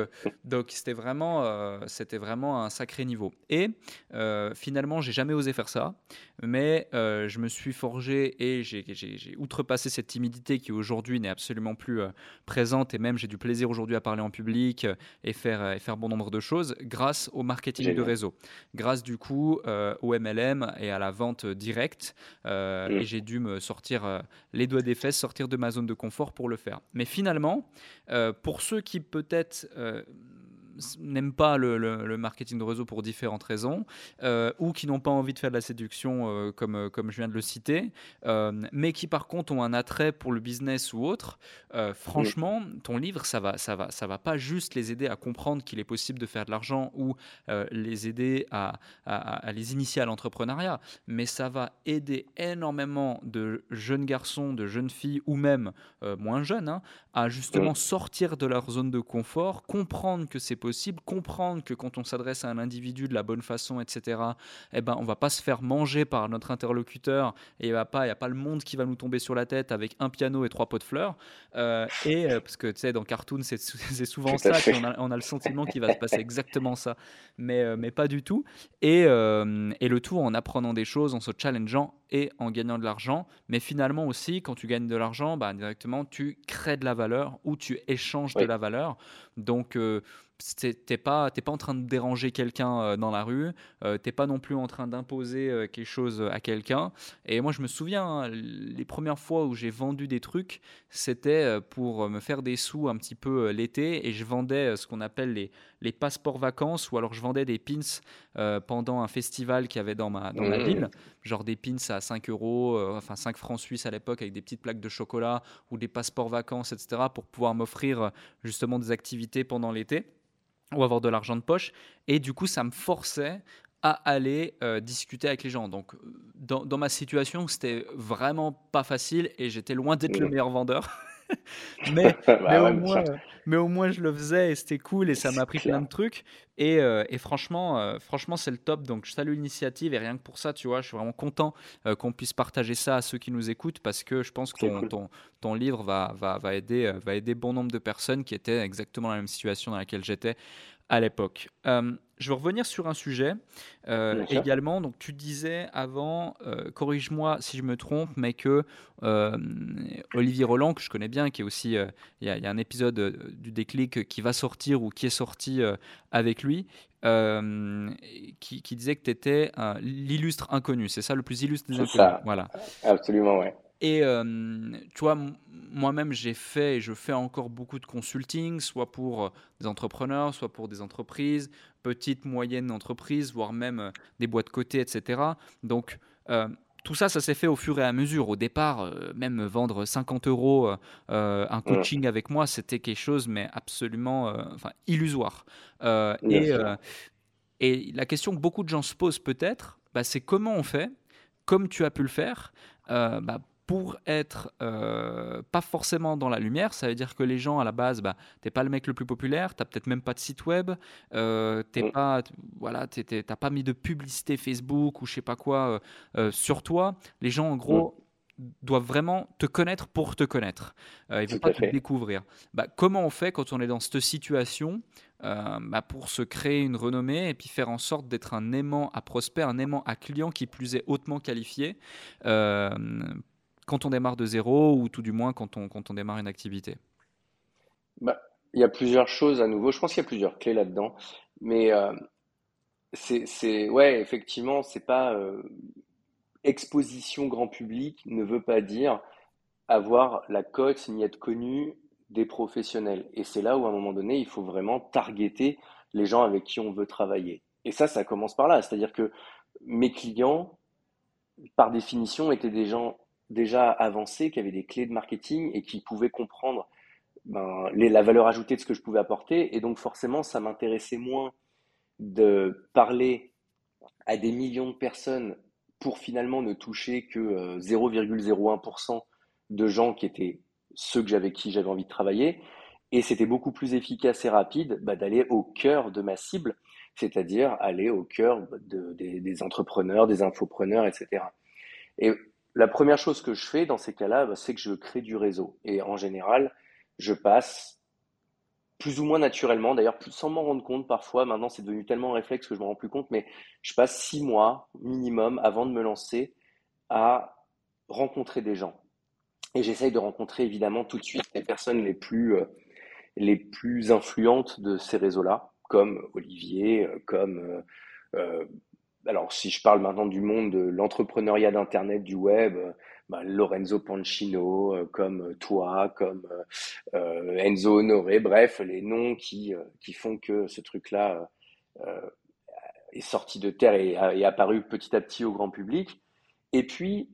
donc c'était vraiment, c'était vraiment un sacré niveau et euh, finalement, j'ai jamais osé faire ça, mais euh, je me suis forgé et j'ai outrepassé cette timidité qui aujourd'hui n'est absolument plus euh, présente et même j'ai du plaisir aujourd'hui à parler en public et faire, et faire bon nombre de choses grâce au marketing de réseau, grâce du coup au MLM et à la vente directe. Mmh. Et j'ai dû me sortir les doigts des fesses, sortir de ma zone de confort pour le faire. Mais finalement, pour ceux qui peut-être n'aiment pas le, marketing de réseau pour différentes raisons, euh, ou qui n'ont pas envie de faire de la séduction euh, comme, euh, comme je viens de le citer, mais qui par contre ont un attrait pour le business ou autre, franchement, ton livre, ça va, ça, va, ça va pas juste les aider à comprendre qu'il est possible de faire de l'argent ou les aider à, à, les initier à l'entrepreneuriat, mais ça va aider énormément de jeunes garçons, de jeunes filles, ou même moins jeunes, hein, à justement sortir de leur zone de confort, comprendre que c'est possible, comprendre que quand on s'adresse à un individu de la bonne façon, etc., eh ben, on va pas se faire manger par notre interlocuteur et il n'y a pas le monde qui va nous tomber sur la tête avec un piano et trois pots de fleurs. Euh, et euh, parce que tu sais, dans Cartoon, c'est souvent ça, on a, le sentiment qu'il va se passer exactement ça, mais, euh, mais pas du tout. Et, et le tout en apprenant des choses, en se challengeant et en gagnant de l'argent. Mais finalement aussi, quand tu gagnes de l'argent, bah, directement, tu crées de la valeur ou tu échanges de la valeur. Donc, t'es pas pas en train de déranger quelqu'un euh, dans la rue euh, t'es pas non plus en train d'imposer euh, quelque chose à quelqu'un et moi je me souviens hein, les premières fois où j'ai vendu des trucs c'était pour me faire des sous un petit peu l'été et je vendais ce qu'on appelle les, les passeports vacances ou alors je vendais des pins pendant un festival qu'il y avait dans ma dans ma mmh. ville genre des pins à 5 euros enfin 5 francs suisses à l'époque avec des petites plaques de chocolat ou des passeports vacances etc pour pouvoir m'offrir justement des activités pendant l'été ou avoir de l'argent de poche. Et du coup, ça me forçait à aller euh, discuter avec les gens. Donc, dans, dans ma situation, c'était vraiment pas facile et j'étais loin d'être le mmh. meilleur vendeur. mais, bah mais, au moins, mais, au moins, je le faisais et c'était cool et ça m'a appris plein de trucs. Et, euh, et franchement, euh, franchement c'est le top. Donc, je salue l'initiative et rien que pour ça, tu vois, je suis vraiment content euh, qu'on puisse partager ça à ceux qui nous écoutent parce que je pense que ton, ton, ton, livre va, va, va, aider, va aider bon nombre de personnes qui étaient exactement dans la même situation dans laquelle j'étais à l'époque. Euh, je veux revenir sur un sujet euh, également. Donc, tu disais avant, euh, corrige-moi si je me trompe, mais que Olivier Roland, que je connais bien, qui est aussi, il y, a un épisode du déclic qui va sortir ou qui est sorti avec lui, qui, qui, disait que tu étais l'illustre inconnu. C'est ça le plus illustre des inconnus. Ça. Voilà. Absolument, ouais. Et tu vois, moi-même, j'ai fait et je fais encore beaucoup de consulting, soit pour des entrepreneurs, soit pour des entreprises, petites, moyennes entreprises, voire même des boîtes cotées, etc. Donc, tout ça, ça s'est fait au fur et à mesure. Au départ, même vendre 50 euros un coaching avec moi, c'était quelque chose, mais absolument enfin, illusoire. et, et, la question que beaucoup de gens se posent peut-être, bah, c'est comment on fait, comme tu as pu le faire, bah, pour être euh, pas forcément dans la lumière, ça veut dire que les gens à la base, bah, t'es pas le mec le plus populaire, t'as peut-être même pas de site web, euh, t'es mm. pas, voilà, t'as pas mis de publicité Facebook ou je sais pas quoi euh, sur toi. Les gens en gros mm. doivent vraiment te connaître pour te connaître. ils vont pas te découvrir. Bah, comment on fait quand on est dans cette situation bah, pour se créer une renommée et puis faire en sorte d'être un aimant à prospect, un aimant à client qui plus est hautement qualifié quand on démarre de zéro ou tout du moins quand on, quand on démarre une activité bah, Il y a plusieurs choses à nouveau. Je pense qu'il y a plusieurs clés là-dedans. Mais euh, c'est, ouais, effectivement, c'est pas euh, exposition grand public ne veut pas dire avoir la cote ni être connu des professionnels. Et c'est là où à un moment donné, il faut vraiment targeter les gens avec qui on veut travailler. Et ça, ça commence par là. C'est-à-dire que mes clients, par définition, étaient des gens déjà avancés, qui avaient des clés de marketing et qui pouvaient comprendre ben, la valeur ajoutée de ce que je pouvais apporter. Et donc forcément, ça m'intéressait moins de parler à des millions de personnes pour finalement ne toucher que 0,01% euh, de gens qui étaient ceux que j'avais qui j'avais envie de travailler. Et c'était beaucoup plus efficace et rapide bah, d'aller au cœur de ma cible, c'est-à-dire aller au cœur de, des, des, entrepreneurs, des infopreneurs, etc. Et la première chose que je fais dans ces cas-là, bah, c'est que je crée du réseau. Et en général, je passe plus ou moins naturellement, d'ailleurs sans m'en rendre compte parfois, maintenant c'est devenu tellement réflexe que je ne me rends plus compte, mais je passe six mois minimum avant de me lancer à rencontrer des gens. Et j'essaye de rencontrer évidemment tout de suite les personnes les plus, euh, les plus influentes de ces réseaux-là, comme Olivier, euh, comme euh, alors si je parle maintenant du monde de l'entrepreneuriat d'Internet, du web, euh, bah, Lorenzo Pancino, euh, comme euh, toi, comme Enzo Honoré, bref, les noms qui, qui font que ce truc-là est sorti de terre et est apparu petit à petit au grand public. Et puis,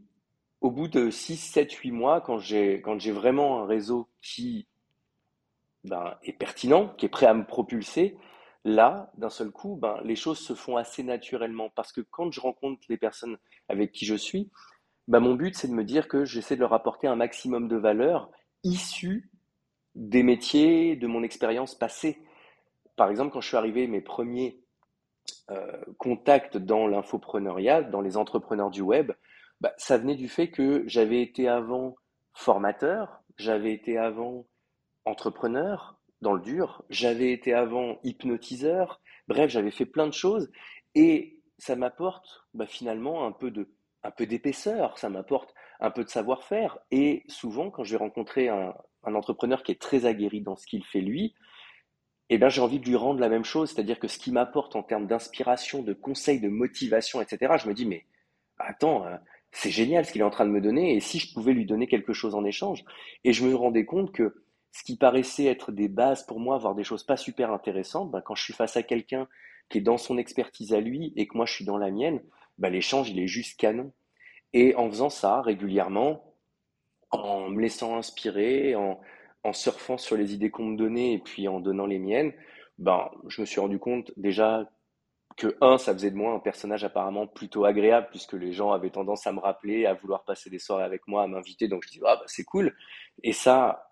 au bout de 6, 7, 8 mois, quand j'ai, quand j'ai vraiment un réseau qui ben, est pertinent, qui est prêt à me propulser, Là, d'un seul coup, ben, les choses se font assez naturellement parce que quand je rencontre les personnes avec qui je suis, ben, mon but, c'est de me dire que j'essaie de leur apporter un maximum de valeur issue des métiers, de mon expérience passée. Par exemple, quand je suis arrivé, mes premiers euh, contacts dans l'infopreneuriat, dans les entrepreneurs du web, ben, ça venait du fait que j'avais été avant formateur, j'avais été avant entrepreneur, dans le dur. J'avais été avant hypnotiseur. Bref, j'avais fait plein de choses et ça m'apporte bah, finalement un peu d'épaisseur, ça m'apporte un peu de savoir-faire. Et souvent, quand j'ai rencontré un, un, entrepreneur qui est très aguerri dans ce qu'il fait lui, eh bien, j'ai envie de lui rendre la même chose, c'est-à-dire que ce qui m'apporte en termes d'inspiration, de conseils, de motivation, etc., je me dis, mais attends, hein, c'est génial ce qu'il est en train de me donner, et si je pouvais lui donner quelque chose en échange? Et je me rendais compte que ce qui paraissait être des bases pour moi, voire des choses pas super intéressantes, ben, quand je suis face à quelqu'un qui est dans son expertise à lui et que moi je suis dans la mienne, ben, l'échange il est juste canon. Et en faisant ça régulièrement, en me laissant inspirer, en, en surfant sur les idées qu'on me donnait et puis en donnant les miennes, ben, je me suis rendu compte déjà que un, ça faisait de moi un personnage apparemment plutôt agréable puisque les gens avaient tendance à me rappeler, à vouloir passer des soirées avec moi, à m'inviter. Donc je dis ah bah c'est cool. Et ça,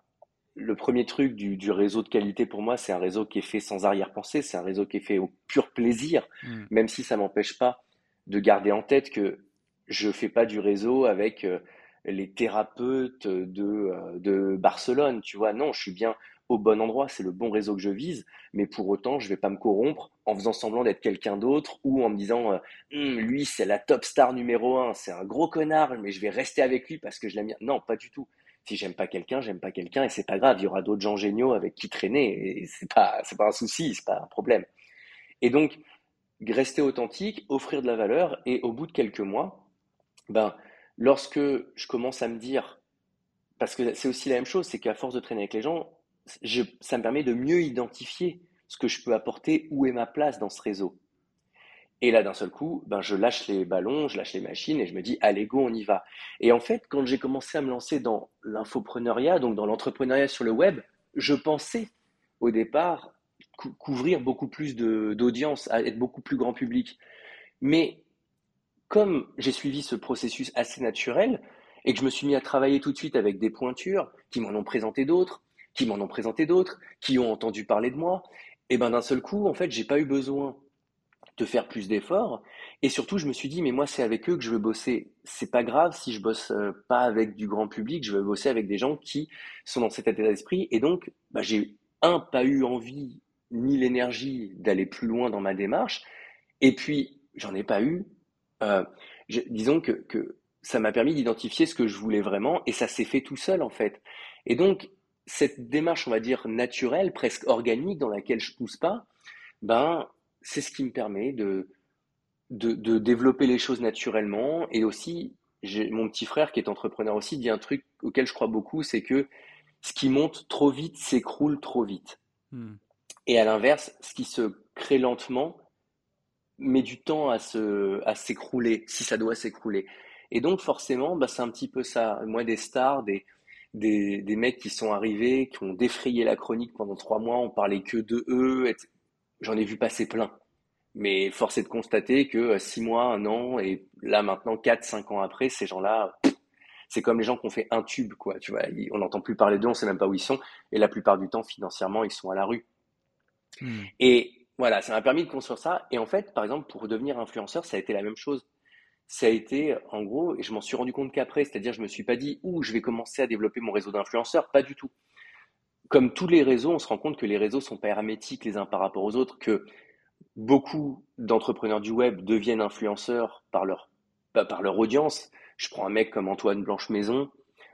le premier truc du, du, réseau de qualité pour moi, c'est un réseau qui est fait sans arrière-pensée, c'est un réseau qui est fait au pur plaisir, mm. même si ça m'empêche pas de garder en tête que je fais pas du réseau avec euh, les thérapeutes de, euh, de Barcelone, tu vois. Non, je suis bien au bon endroit, c'est le bon réseau que je vise, mais pour autant, je vais pas me corrompre en faisant semblant d'être quelqu'un d'autre ou en me disant, euh, hum, lui, c'est la top star numéro un, c'est un gros connard, mais je vais rester avec lui parce que je l'aime bien. Non, pas du tout. Si j'aime pas quelqu'un, j'aime pas quelqu'un et c'est pas grave. Il y aura d'autres gens géniaux avec qui traîner et c'est pas, c'est pas un souci, c'est pas un problème. Et donc, rester authentique, offrir de la valeur et au bout de quelques mois, ben, lorsque je commence à me dire, parce que c'est aussi la même chose, c'est qu'à force de traîner avec les gens, ça me permet de mieux identifier ce que je peux apporter, où est ma place dans ce réseau. Et là, d'un seul coup, ben, je lâche les ballons, je lâche les machines et je me dis, allez, go, on y va. Et en fait, quand j'ai commencé à me lancer dans l'infopreneuriat, donc dans l'entrepreneuriat sur le web, je pensais au départ couvrir beaucoup plus d'audience, être beaucoup plus grand public. Mais comme j'ai suivi ce processus assez naturel et que je me suis mis à travailler tout de suite avec des pointures qui m'en ont présenté d'autres, qui m'en ont présenté d'autres, qui ont entendu parler de moi, et ben d'un seul coup, en fait, j'ai pas eu besoin de faire plus d'efforts. Et surtout, je me suis dit, mais moi, c'est avec eux que je veux bosser. C'est pas grave si je bosse euh, pas avec du grand public, je veux bosser avec des gens qui sont dans cet état d'esprit. Et donc, bah, j'ai, un, pas eu envie ni l'énergie d'aller plus loin dans ma démarche. Et puis, j'en ai pas eu. Euh, disons que, que ça m'a permis d'identifier ce que je voulais vraiment et ça s'est fait tout seul, en fait. Et donc, cette démarche, on va dire, naturelle, presque organique, dans laquelle je pousse pas, ben, c'est ce qui me permet de, de, développer les choses naturellement. Et aussi, mon petit frère qui est entrepreneur aussi dit un truc auquel je crois beaucoup, c'est que ce qui monte trop vite s'écroule trop vite. Hmm. Et à l'inverse, ce qui se crée lentement met du temps à se à s'écrouler, si ça doit s'écrouler. Et donc forcément, bah, c'est un petit peu ça. Moi, des stars, des, des, des mecs qui sont arrivés, qui ont défrayé la chronique pendant trois mois, on parlait que de eux, etc j'en ai vu passer plein. Mais force est de constater que euh, six mois, un an, et là maintenant quatre, cinq ans après, ces gens-là, c'est comme les gens qui ont fait un tube, quoi. Tu vois, on n'entend plus parler d'eux, on sait même pas où ils sont, et la plupart du temps, financièrement, ils sont à la rue. Hmm. Et voilà, ça m'a permis de construire ça. Et en fait, par exemple, pour devenir influenceur, ça a été la même chose. Ça a été, en gros, et je m'en suis rendu compte qu'après, c'est-à-dire, je me suis pas dit, où je vais commencer à développer mon réseau d'influenceurs, pas du tout comme tous les réseaux, on se rend compte que les réseaux sont pas hermétiques les uns par rapport aux autres, que beaucoup d'entrepreneurs du web deviennent influenceurs par leur, bah, par leur audience. Je prends un mec comme Antoine Blanche-Maison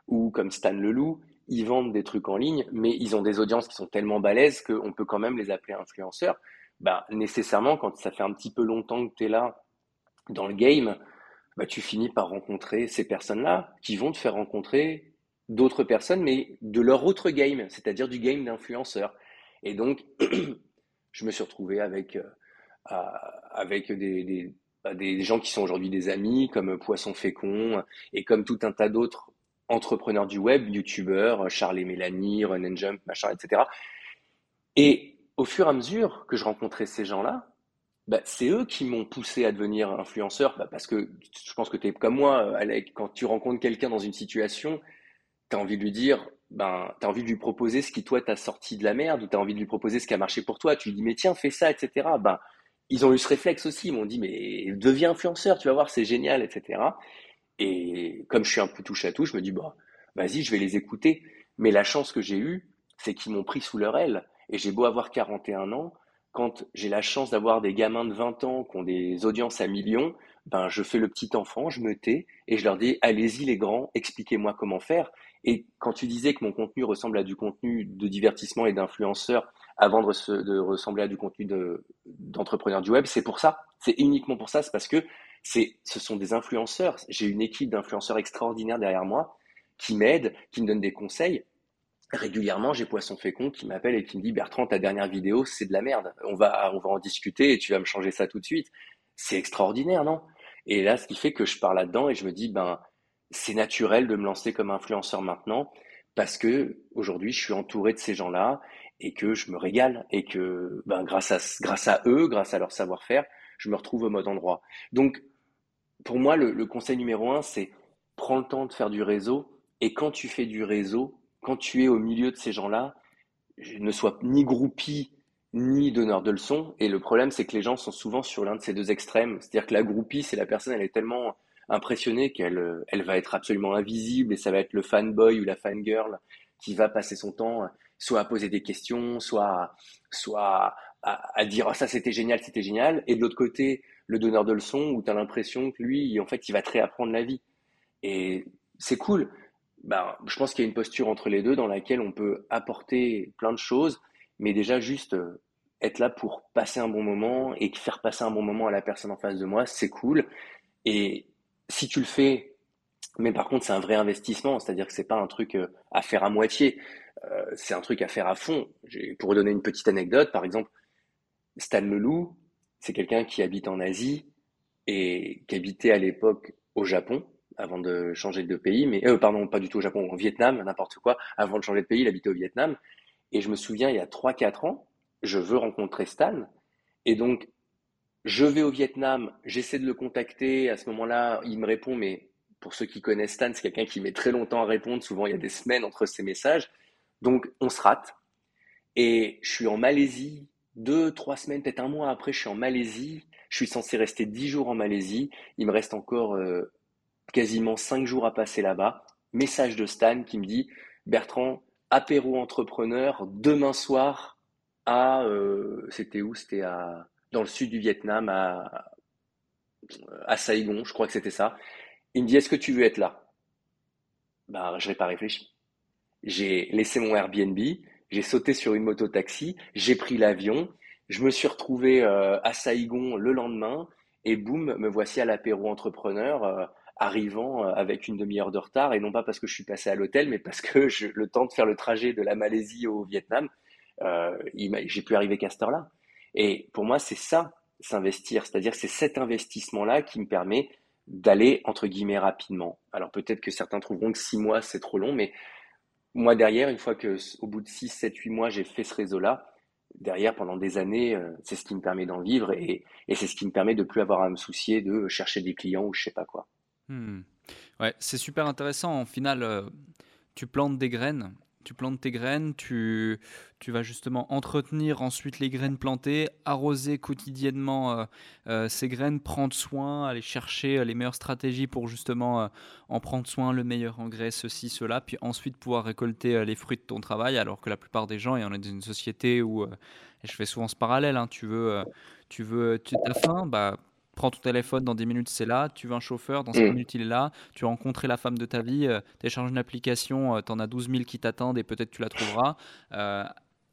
ou comme Stan Leloup, ils vendent des trucs en ligne, mais ils ont des audiences qui sont tellement balèzes qu'on peut quand même les appeler influenceurs. Bah, nécessairement, quand ça fait un petit peu longtemps que tu es là dans le game, bah, tu finis par rencontrer ces personnes-là qui vont te faire rencontrer d'autres personnes, mais de leur autre game, c'est-à-dire du game d'influenceurs. Et donc, je me suis retrouvé avec, euh, avec des, des, bah, des, gens qui sont aujourd'hui des amis, comme Poisson Fécond, et comme tout un tas d'autres entrepreneurs du web, youtubeurs, Charles et Mélanie, Run and Jump, machin, etc. Et au fur et à mesure que je rencontrais ces gens-là, bah, c'est eux qui m'ont poussé à devenir influenceur, bah, parce que je pense que tu es comme moi, Alec, quand tu rencontres quelqu'un dans une situation, tu as envie de lui dire, ben, tu envie de lui proposer ce qui, toi, t'a sorti de la merde, ou tu as envie de lui proposer ce qui a marché pour toi. Tu lui dis, mais tiens, fais ça, etc. Ben, ils ont eu ce réflexe aussi. Ils m'ont dit, mais deviens influenceur, tu vas voir, c'est génial, etc. Et comme je suis un peu touche à tout, je me dis, bah, vas-y, je vais les écouter. Mais la chance que j'ai eue, c'est qu'ils m'ont pris sous leur aile. Et j'ai beau avoir 41 ans, quand j'ai la chance d'avoir des gamins de 20 ans qui ont des audiences à millions, ben, je fais le petit enfant, je me tais et je leur dis, allez-y les grands, expliquez-moi comment faire. Et quand tu disais que mon contenu ressemble à du contenu de divertissement et d'influenceur avant de, ressembler à du contenu d'entrepreneur du web, c'est pour ça. C'est uniquement pour ça. C'est parce que ce sont des influenceurs. J'ai une équipe d'influenceurs extraordinaires derrière moi qui m'aident, qui me donnent des conseils. Régulièrement, j'ai Poisson Fécond qui m'appelle et qui me dit Bertrand, ta dernière vidéo, c'est de la merde. On va, on va en discuter et tu vas me changer ça tout de suite. C'est extraordinaire, non? Et là, ce qui fait que je pars là-dedans et je me dis, ben, c'est naturel de me lancer comme influenceur maintenant parce que aujourd'hui je suis entouré de ces gens-là et que je me régale et que ben, grâce à grâce à eux, grâce à leur savoir-faire, je me retrouve au mode endroit. Donc, pour moi, le, conseil numéro un, c'est prends le temps de faire du réseau. Et quand tu fais du réseau, quand tu es au milieu de ces gens-là, ne sois ni groupie ni donneur de leçons. Et le problème, c'est que les gens sont souvent sur l'un de ces deux extrêmes. C'est-à-dire que la groupie, c'est la personne, elle est tellement impressionnée qu'elle elle va être absolument invisible et ça va être le fanboy ou la fangirl qui va passer son temps soit à poser des questions, soit, soit à, dire oh, ça c'était génial, c'était génial. Et de l'autre côté, le donneur de leçons où tu as l'impression que lui, en fait, il va te réapprendre la vie. Et c'est cool. Ben, je pense qu'il y a une posture entre les deux dans laquelle on peut apporter plein de choses, mais déjà juste euh, être là pour passer un bon moment et faire passer un bon moment à la personne en face de moi, c'est cool. Et si tu le fais, mais par contre c'est un vrai investissement, c'est-à-dire que c'est pas un truc euh, à faire à moitié, euh, c'est un truc à faire à fond. Pour donner une petite anecdote, par exemple, Stan Leloup, c'est quelqu'un qui habite en Asie et qui habitait à l'époque au Japon avant de changer de pays, mais euh, pardon, pas du tout au Japon, au Vietnam, n'importe quoi. Avant de changer de pays, il habitait au Vietnam. Et je me souviens, il y a 3-4 ans, je veux rencontrer Stan. Et donc, je vais au Vietnam, j'essaie de le contacter. À ce moment-là, il me répond, mais pour ceux qui connaissent Stan, c'est quelqu'un qui met très longtemps à répondre. Souvent, il y a des semaines entre ses messages. Donc, on se rate. Et je suis en Malaisie, deux, trois semaines, peut-être un mois après, je suis en Malaisie. Je suis censé rester dix jours en Malaisie. Il me reste encore euh, quasiment cinq jours à passer là-bas. Message de Stan qui me dit Bertrand, apéro entrepreneur demain soir à. Euh, c'était où? C'était à dans le sud du Vietnam, à, à Saigon, je crois que c'était ça. Il me dit Est-ce que tu veux être là? Ben, je n'ai pas réfléchi. J'ai laissé mon Airbnb, j'ai sauté sur une moto taxi, j'ai pris l'avion, je me suis retrouvé euh, à Saigon le lendemain et boum, me voici à l'apéro entrepreneur. Euh, arrivant euh, avec une demi-heure de retard et non pas parce que je suis passé à l'hôtel mais parce que le temps de faire le trajet de la Malaisie au Vietnam j'ai pu arriver qu'à cette heure-là et pour moi c'est ça s'investir c'est-à-dire c'est cet investissement là qui me permet d'aller entre guillemets rapidement alors peut-être que certains trouveront que six mois c'est trop long mais moi, derrière, une fois que au bout de 6, 7, 8 mois, j'ai fait ce réseau-là, derrière, pendant des années, euh, c'est ce qui me permet d'en vivre et, c'est ce qui me permet de plus avoir à me soucier de chercher des clients ou je sais pas quoi. Hmm. Ouais, c'est super intéressant. En final, euh, tu plantes des graines tu plantes tes graines, tu, tu vas justement entretenir ensuite les graines plantées, arroser quotidiennement euh, euh, ces graines, prendre soin, aller chercher euh, les meilleures stratégies pour justement en prendre soin, le meilleur engrais, ceci, cela, puis ensuite pouvoir récolter les fruits de ton travail, alors que la plupart des gens, et on est dans une société où, je fais souvent ce parallèle, hein, tu veux, tu veux, tu as faim, bah prends ton téléphone, dans 10 minutes c'est là, tu veux un chauffeur, dans 5 mm. minutes il est là, tu as rencontré la femme de ta vie, euh, une application, euh, tu en as 12 000 qui t'attendent et peut-être tu la trouveras.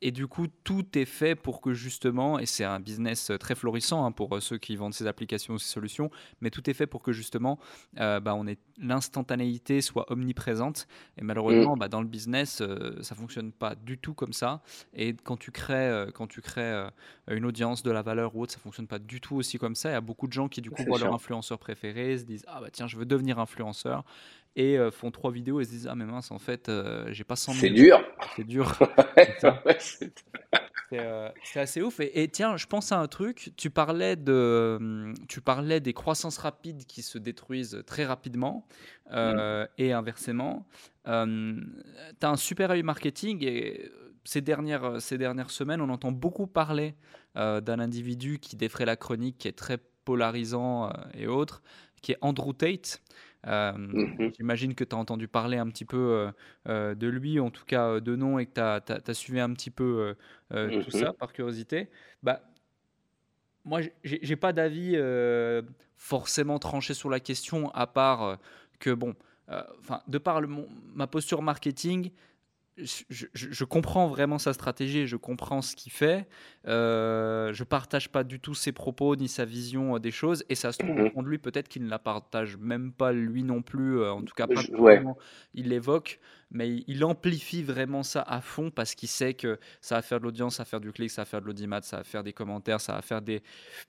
Euh, et du coup, tout est fait pour que justement, et c'est un business euh, très florissant hein, pour euh, ceux qui vendent ces applications ou ces solutions, mais tout est fait pour que justement, euh, bah, on ait l'instantanéité soit omniprésente. Et malheureusement, mm. bah, dans le business, ça ça fonctionne pas du tout comme ça. Et quand tu crées, quand tu crées une audience, de la valeur ou autre, ça fonctionne pas du tout aussi comme ça. Il y a beaucoup de gens qui du coup voient leur influenceur préféré, se disent ah bah tiens, je veux devenir influenceur et euh, font trois vidéos et se disent ah mais mince en fait euh, j'ai pas 100 000 c'est dur. C'est dur. Euh, c'est assez ouf. Et, tiens je pense à un truc. Tu parlais de hum, tu parlais des croissances rapides qui se détruisent très rapidement mm. et inversement. Hum, tu as un super œil marketing et ces dernières, ces dernières semaines, on entend beaucoup parler d'un individu qui défrait la chronique, qui est très polarisant et autres, qui est Andrew Tate. Euh, mhm. J'imagine que tu as entendu parler un petit peu euh, euh, de lui, en tout cas de nom, et que tu as, suivi un petit peu tout mhm. ça par curiosité. Bah, moi, j'ai pas d'avis forcément tranché sur la question, à part que, bon, enfin, de par ma posture marketing, je, comprends vraiment sa stratégie, je comprends ce qu'il fait. Euh, je partage pas du tout ses propos ni sa vision euh, des choses, et ça se trouve au mhm. de lui peut-être qu'il ne la partage même pas lui non plus. Euh, en tout cas, pas il l'évoque, mais il amplifie vraiment ça à fond parce qu'il sait que ça va faire de l'audience, ça va faire du clic, ça va faire de l'audimat, ça va faire des commentaires, ça va faire des,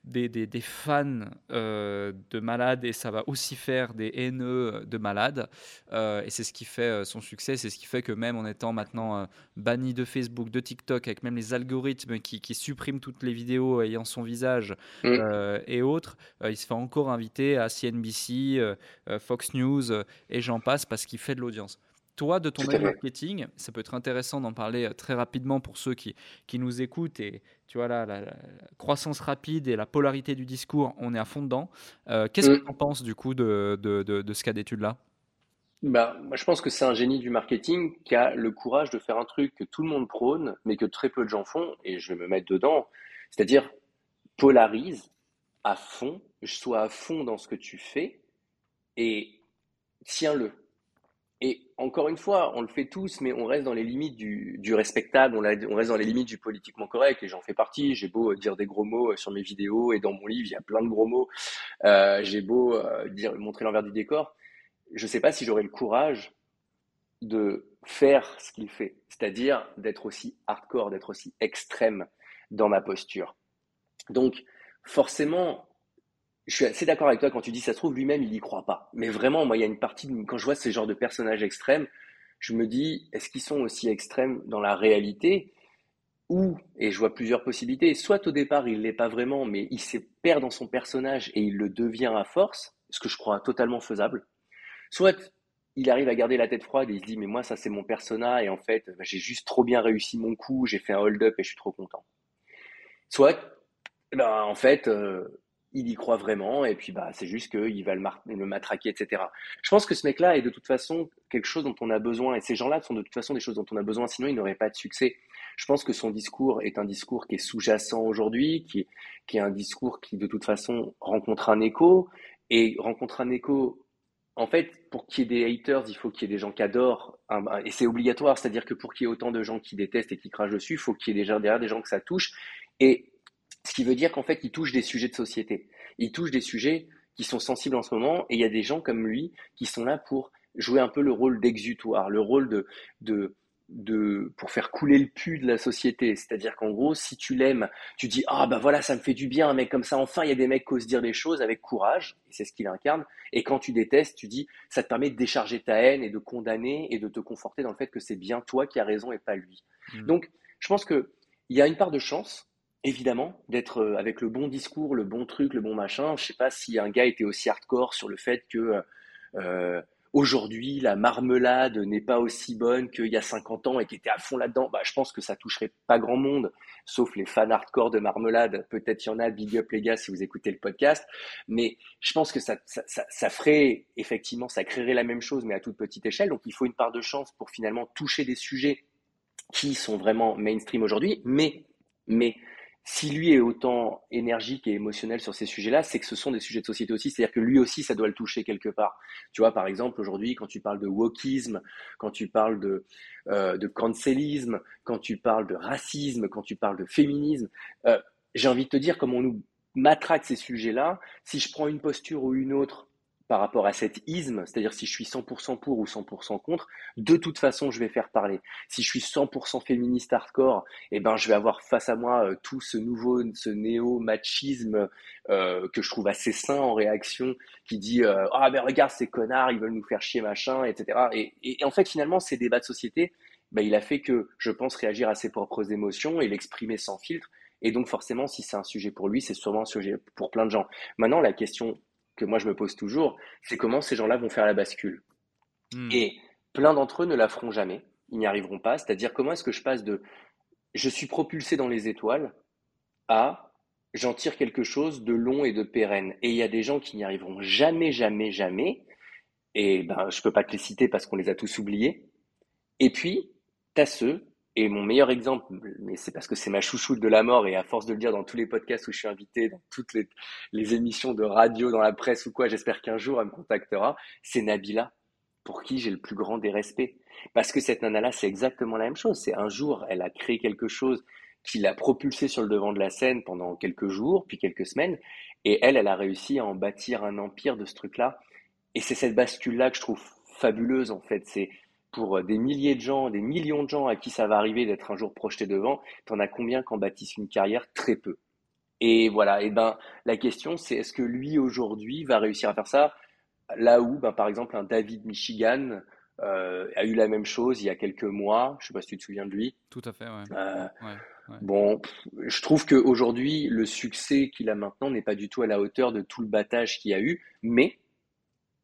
des, des, fans euh, de malades et ça va aussi faire des haineux de malades. Euh, et c'est ce qui fait euh, son succès, c'est ce qui fait que même en étant maintenant banni de Facebook, de TikTok, avec même les algorithmes qui, qui suppriment toutes les vidéos ayant son visage mm. et autres, il se fait encore inviter à CNBC, Fox News et j'en passe parce qu'il fait de l'audience. Toi, de ton marketing, ça peut être intéressant d'en parler euh, très rapidement pour ceux qui, qui nous écoutent. Et tu vois, là, la, croissance rapide et la polarité du discours, on est à fond dedans. Euh, qu'est-ce que mm. tu en penses du coup de, de, de, ce cas d'étude-là? Bah, moi, je pense que c'est un génie du marketing qui a le courage de faire un truc que tout le monde prône, mais que très peu de gens font, et je vais me mettre dedans, c'est-à-dire polarise à fond, sois à fond dans ce que tu fais, et tiens-le. Et encore une fois, on le fait tous, mais on reste dans les limites du, respectable, on, reste dans les limites du politiquement correct, et j'en fais partie. J'ai beau euh, dire des gros mots euh, sur mes vidéos, et dans mon livre, il y a plein de gros mots. Euh, j'ai beau montrer l'envers du décor. Je ne sais pas si j'aurai le courage de faire ce qu'il fait, c'est-à-dire d'être aussi hardcore, d'être aussi extrême dans ma posture. Donc, forcément, je suis assez d'accord avec toi quand tu dis ça se trouve lui-même il y croit pas. Mais vraiment, moi il y a une partie quand je vois ces genres de personnages extrêmes, je me dis est-ce qu'ils sont aussi extrêmes dans la réalité ou et je vois plusieurs possibilités. Soit au départ il l'est pas vraiment, mais il s'est perd dans son personnage et il le devient à force, ce que je crois totalement faisable. Soit il arrive à garder la tête froide et il se dit mais moi ça c'est mon persona et en fait bah, j'ai juste trop bien réussi mon coup, j'ai fait un hold up et je suis trop content. Soit ben, en fait euh, il y croit vraiment, et puis bah, c'est juste qu'il va le, le, matraquer, etc. Je pense que ce mec-là est de toute façon quelque chose dont on a besoin, et ces gens-là sont de toute façon des choses dont on a besoin, sinon il n'aurait pas de succès. Je pense que son discours est un discours qui est sous-jacent aujourd'hui, qui, qui est un discours qui de toute façon rencontre un écho, et rencontre un écho en fait, pour qu'il y ait des haters, il faut qu'il y ait des gens qui adorent, et c'est obligatoire, c'est-à-dire que pour qu'il y ait autant de gens qui détestent et qui crachent dessus, il faut qu'il y ait déjà derrière des gens que ça touche. Et ce qui veut dire qu'en fait, il touche des sujets de société. Il touche des sujets qui sont sensibles en ce moment, et il y a des gens comme lui qui sont là pour jouer un peu le rôle d'exutoire, le rôle de, de, de, pour faire couler le pu de la société. C'est-à-dire qu'en gros, si tu l'aimes, tu dis ah bah voilà, ça me fait du bien, un mec comme ça. Enfin, il y a des mecs qui osent dire des choses avec courage, et c'est ce qu'il incarne. Et quand tu détestes, tu dis ça te permet de décharger ta haine et de condamner et de te conforter dans le fait que c'est bien toi qui as raison et pas lui. Mmh. Donc, je pense que il y a une part de chance évidemment, d'être euh, avec le bon discours, le bon truc, le bon machin. Je sais pas si un gars était aussi hardcore sur le fait que euh, euh, aujourd'hui la marmelade n'est pas aussi bonne qu'il y a 50 ans et qui était à fond là-dedans. Bah, je pense que ça toucherait pas grand monde, sauf les fans hardcore de marmelade. Peut-être y en a, big up les gars si vous écoutez le podcast. Mais je pense que ça, ça ferait effectivement, ça créerait la même chose, mais à toute petite échelle. Donc il faut une part de chance pour finalement toucher des sujets qui sont vraiment mainstream aujourd'hui, mais mais si lui est autant énergique et émotionnel sur ces sujets-là, c'est que ce sont des sujets de société aussi. C'est-à-dire que lui aussi, ça doit le toucher quelque part. Tu vois, par exemple, aujourd'hui, quand tu parles de wokisme, quand tu parles de, euh, quand tu parles de racisme, quand tu parles de féminisme, euh, j'ai envie de te dire, comme on nous matraque ces sujets-là, si je prends une posture ou une autre par rapport à cet isme, c'est-à-dire si je suis 100% pour ou 100% contre, de toute façon, je vais faire parler. Si je suis 100% féministe hardcore, eh ben, je vais avoir face à moi euh, tout ce nouveau, ce néo-machisme euh, que je trouve assez sain en réaction, qui dit euh, ah ben regarde ces connards, ils veulent nous faire chier machin, etc. Et, en fait, finalement, ces débats de société, ben, il a fait que je pense réagir à ses propres émotions et l'exprimer sans filtre. Et donc forcément, si c'est un sujet pour lui, c'est sûrement un sujet pour plein de gens. Maintenant, la question que moi je me pose toujours, c'est comment ces gens-là vont faire la bascule. Hmm. Et plein d'entre eux ne la feront jamais, ils n'y arriveront pas. C'est-à-dire comment est-ce que je passe de je suis propulsé dans les étoiles à j'en tire quelque chose de long et de pérenne. Et il y a des gens qui n'y arriveront jamais, jamais, jamais. Et ben, je peux pas te les citer parce qu'on les a tous oubliés. Et puis, tu as ceux et mon meilleur exemple, mais c'est parce que c'est ma chouchoute de la mort et à force de le dire dans tous les podcasts où je suis invité, dans toutes les, émissions de radio, dans la presse ou quoi, j'espère qu'un jour elle me contactera, c'est Nabila, pour qui j'ai le plus grand des respects. Parce que cette nana-là, c'est exactement la même chose. C'est un jour, elle a créé quelque chose qui l'a propulsée sur le devant de la scène pendant quelques jours, puis quelques semaines, et elle, elle a réussi à en bâtir un empire de ce truc-là. Et c'est cette bascule-là que je trouve fabuleuse, en fait. C'est pour des milliers de gens, des millions de gens à qui ça va arriver d'être un jour projeté devant, t'en as combien qui en bâtissent une carrière Très peu. Et voilà, et ben la question c'est est-ce que lui aujourd'hui va réussir à faire ça? Là où, ben, par exemple, un David Michigan euh, a eu la même chose il y a quelques mois. Je sais pas si tu te souviens de lui. Tout à fait, ouais. Euh, bon, je trouve qu'aujourd'hui, le succès qu'il a maintenant n'est pas du tout à la hauteur de tout le battage qu'il y a eu, mais,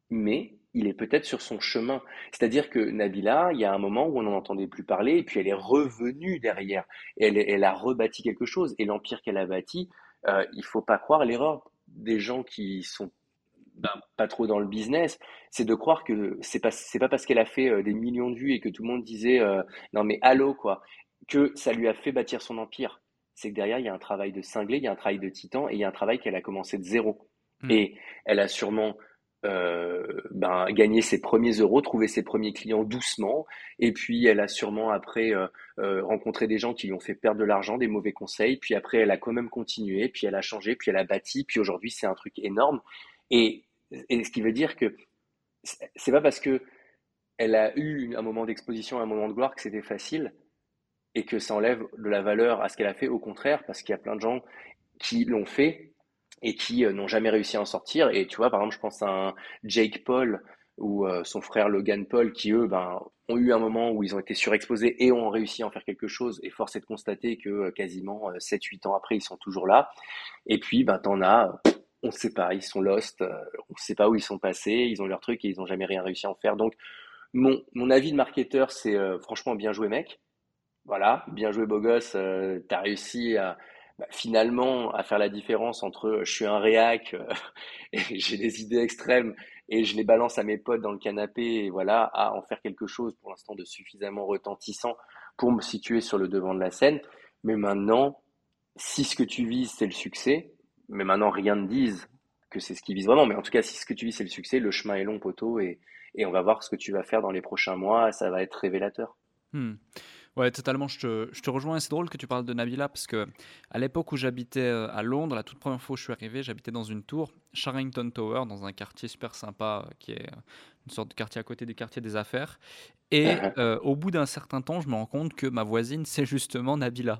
mais il est peut-être sur son chemin. C'est-à-dire que Nabila, il y a un moment où on n'en entendait plus parler, et puis elle est revenue derrière, elle, elle a rebâti quelque chose, et l'empire qu'elle a bâti, euh, il faut pas croire l'erreur des gens qui sont ben, pas trop dans le business, c'est de croire que c'est pas c'est pas parce qu'elle a fait euh, des millions de vues et que tout le monde disait euh, non mais allô quoi que ça lui a fait bâtir son empire. C'est que derrière il y a un travail de cinglé, il y a un travail de titan et il y a un travail qu'elle a commencé de zéro. Hmm. Et elle a sûrement euh, ben, gagné ses premiers euros, trouvé ses premiers clients doucement, et puis elle a sûrement après rencontré des gens qui lui ont fait perdre de l'argent, des mauvais conseils, puis après elle a quand même continué, puis elle a changé, puis elle a bâti, puis aujourd'hui c'est un truc énorme. Et et ce qui veut dire que c'est pas parce que elle a eu un moment d'exposition, un moment de gloire que c'était facile et que ça enlève de la valeur à ce qu'elle a fait. Au contraire, parce qu'il y a plein de gens qui l'ont fait et qui euh, n'ont jamais réussi à en sortir. Et tu vois, par exemple, je pense à un Jake Paul ou euh, son frère Logan Paul qui, eux, ben, ont eu un moment où ils ont été surexposés et ont réussi à en faire quelque chose. Et force est de constater que euh, quasiment 7-8 ans après, ils sont toujours là. Et puis, ben, t'en as on ne sait pas, ils sont lost, on ne sait pas où ils sont passés, ils ont leur truc et ils n'ont jamais rien réussi à en faire. Donc, mon, mon avis de marketeur, c'est euh, franchement bien joué, mec. Voilà, bien joué, beau gosse. Euh, tu as réussi à bah, finalement à faire la différence entre je suis un réac et j'ai des idées extrêmes et je les balance à mes potes dans le canapé et voilà, à en faire quelque chose pour l'instant de suffisamment retentissant pour me situer sur le devant de la scène. Mais maintenant, si ce que tu vises, c'est le succès, mais maintenant rien ne dise que c'est ce qui vise vraiment. Mais en tout cas, si ce que tu vis, c'est le succès, le chemin est long, poteau, et, et on va voir ce que tu vas faire dans les prochains mois. Ça va être révélateur. Hmm. Ouais, totalement, je te, je te rejoins. C'est drôle que tu parles de Nabila parce que à l'époque où j'habitais euh, à Londres, la toute première fois où je suis arrivé, j'habitais dans une tour, Sharrington Tower, dans un quartier super sympa euh, qui est euh, une sorte de quartier à côté du quartier des affaires. Et au bout d'un certain temps, je me rends compte que ma voisine, c'est justement Nabila.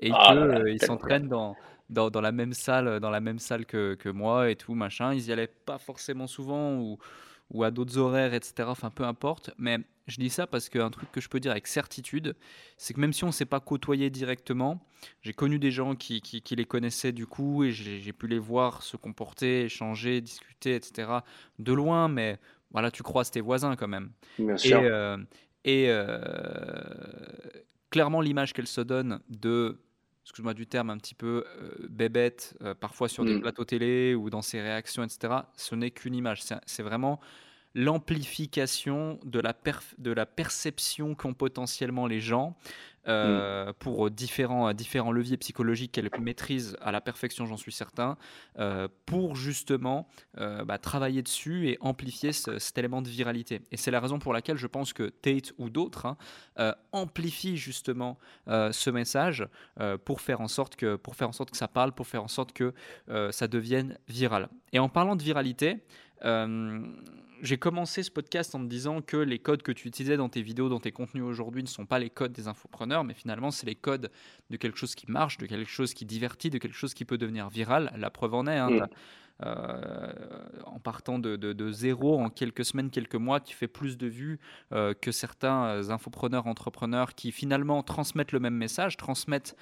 Et ah qu'ils s'entraînent dans, dans, dans, la même salle, dans la même salle que, que, moi et tout, machin. Ils y allaient pas forcément souvent ou, ou à d'autres horaires, etc. Enfin, peu importe. Mais je dis ça parce qu'un truc que je peux dire avec certitude, c'est que même si on ne s'est pas côtoyé directement, j'ai connu des gens qui, qui, qui, les connaissaient du coup et j'ai pu les voir se comporter, échanger, discuter, etc. de loin, mais voilà, tu croises tes voisins quand même. Bien sûr. Et, euh, euh, clairement, l'image qu'elle se donne de excuse-moi du terme, un petit peu euh, bébête, euh, parfois sur des mm. plateaux télé ou dans ses réactions, etc., ce n'est qu'une image. C'est vraiment l'amplification de, la de la perception qu'ont potentiellement les gens euh, mm. pour différents, différents leviers psychologiques qu'elle maîtrise à la perfection, j'en suis certain, euh, pour justement euh, bah, travailler dessus et amplifier cet élément de viralité. Et c'est la raison pour laquelle je pense que Tate ou d'autres hein, amplifient justement ce message pour, faire en sorte que, pour faire en sorte que ça parle, pour faire en sorte que ça devienne viral. Et en parlant de viralité, j'ai commencé ce podcast en me disant que les codes que tu utilisais dans tes vidéos, dans tes contenus aujourd'hui, ne sont pas les codes des infopreneurs, mais finalement, c'est les codes de quelque chose qui marche, de quelque chose qui divertit, de quelque chose qui peut devenir viral. La preuve en est. Hein, mm. Euh, en partant de, de, zéro en quelques semaines, quelques mois, tu fais plus de vues euh, que certains euh, infopreneurs, entrepreneurs qui finalement transmettent le même message, transmettent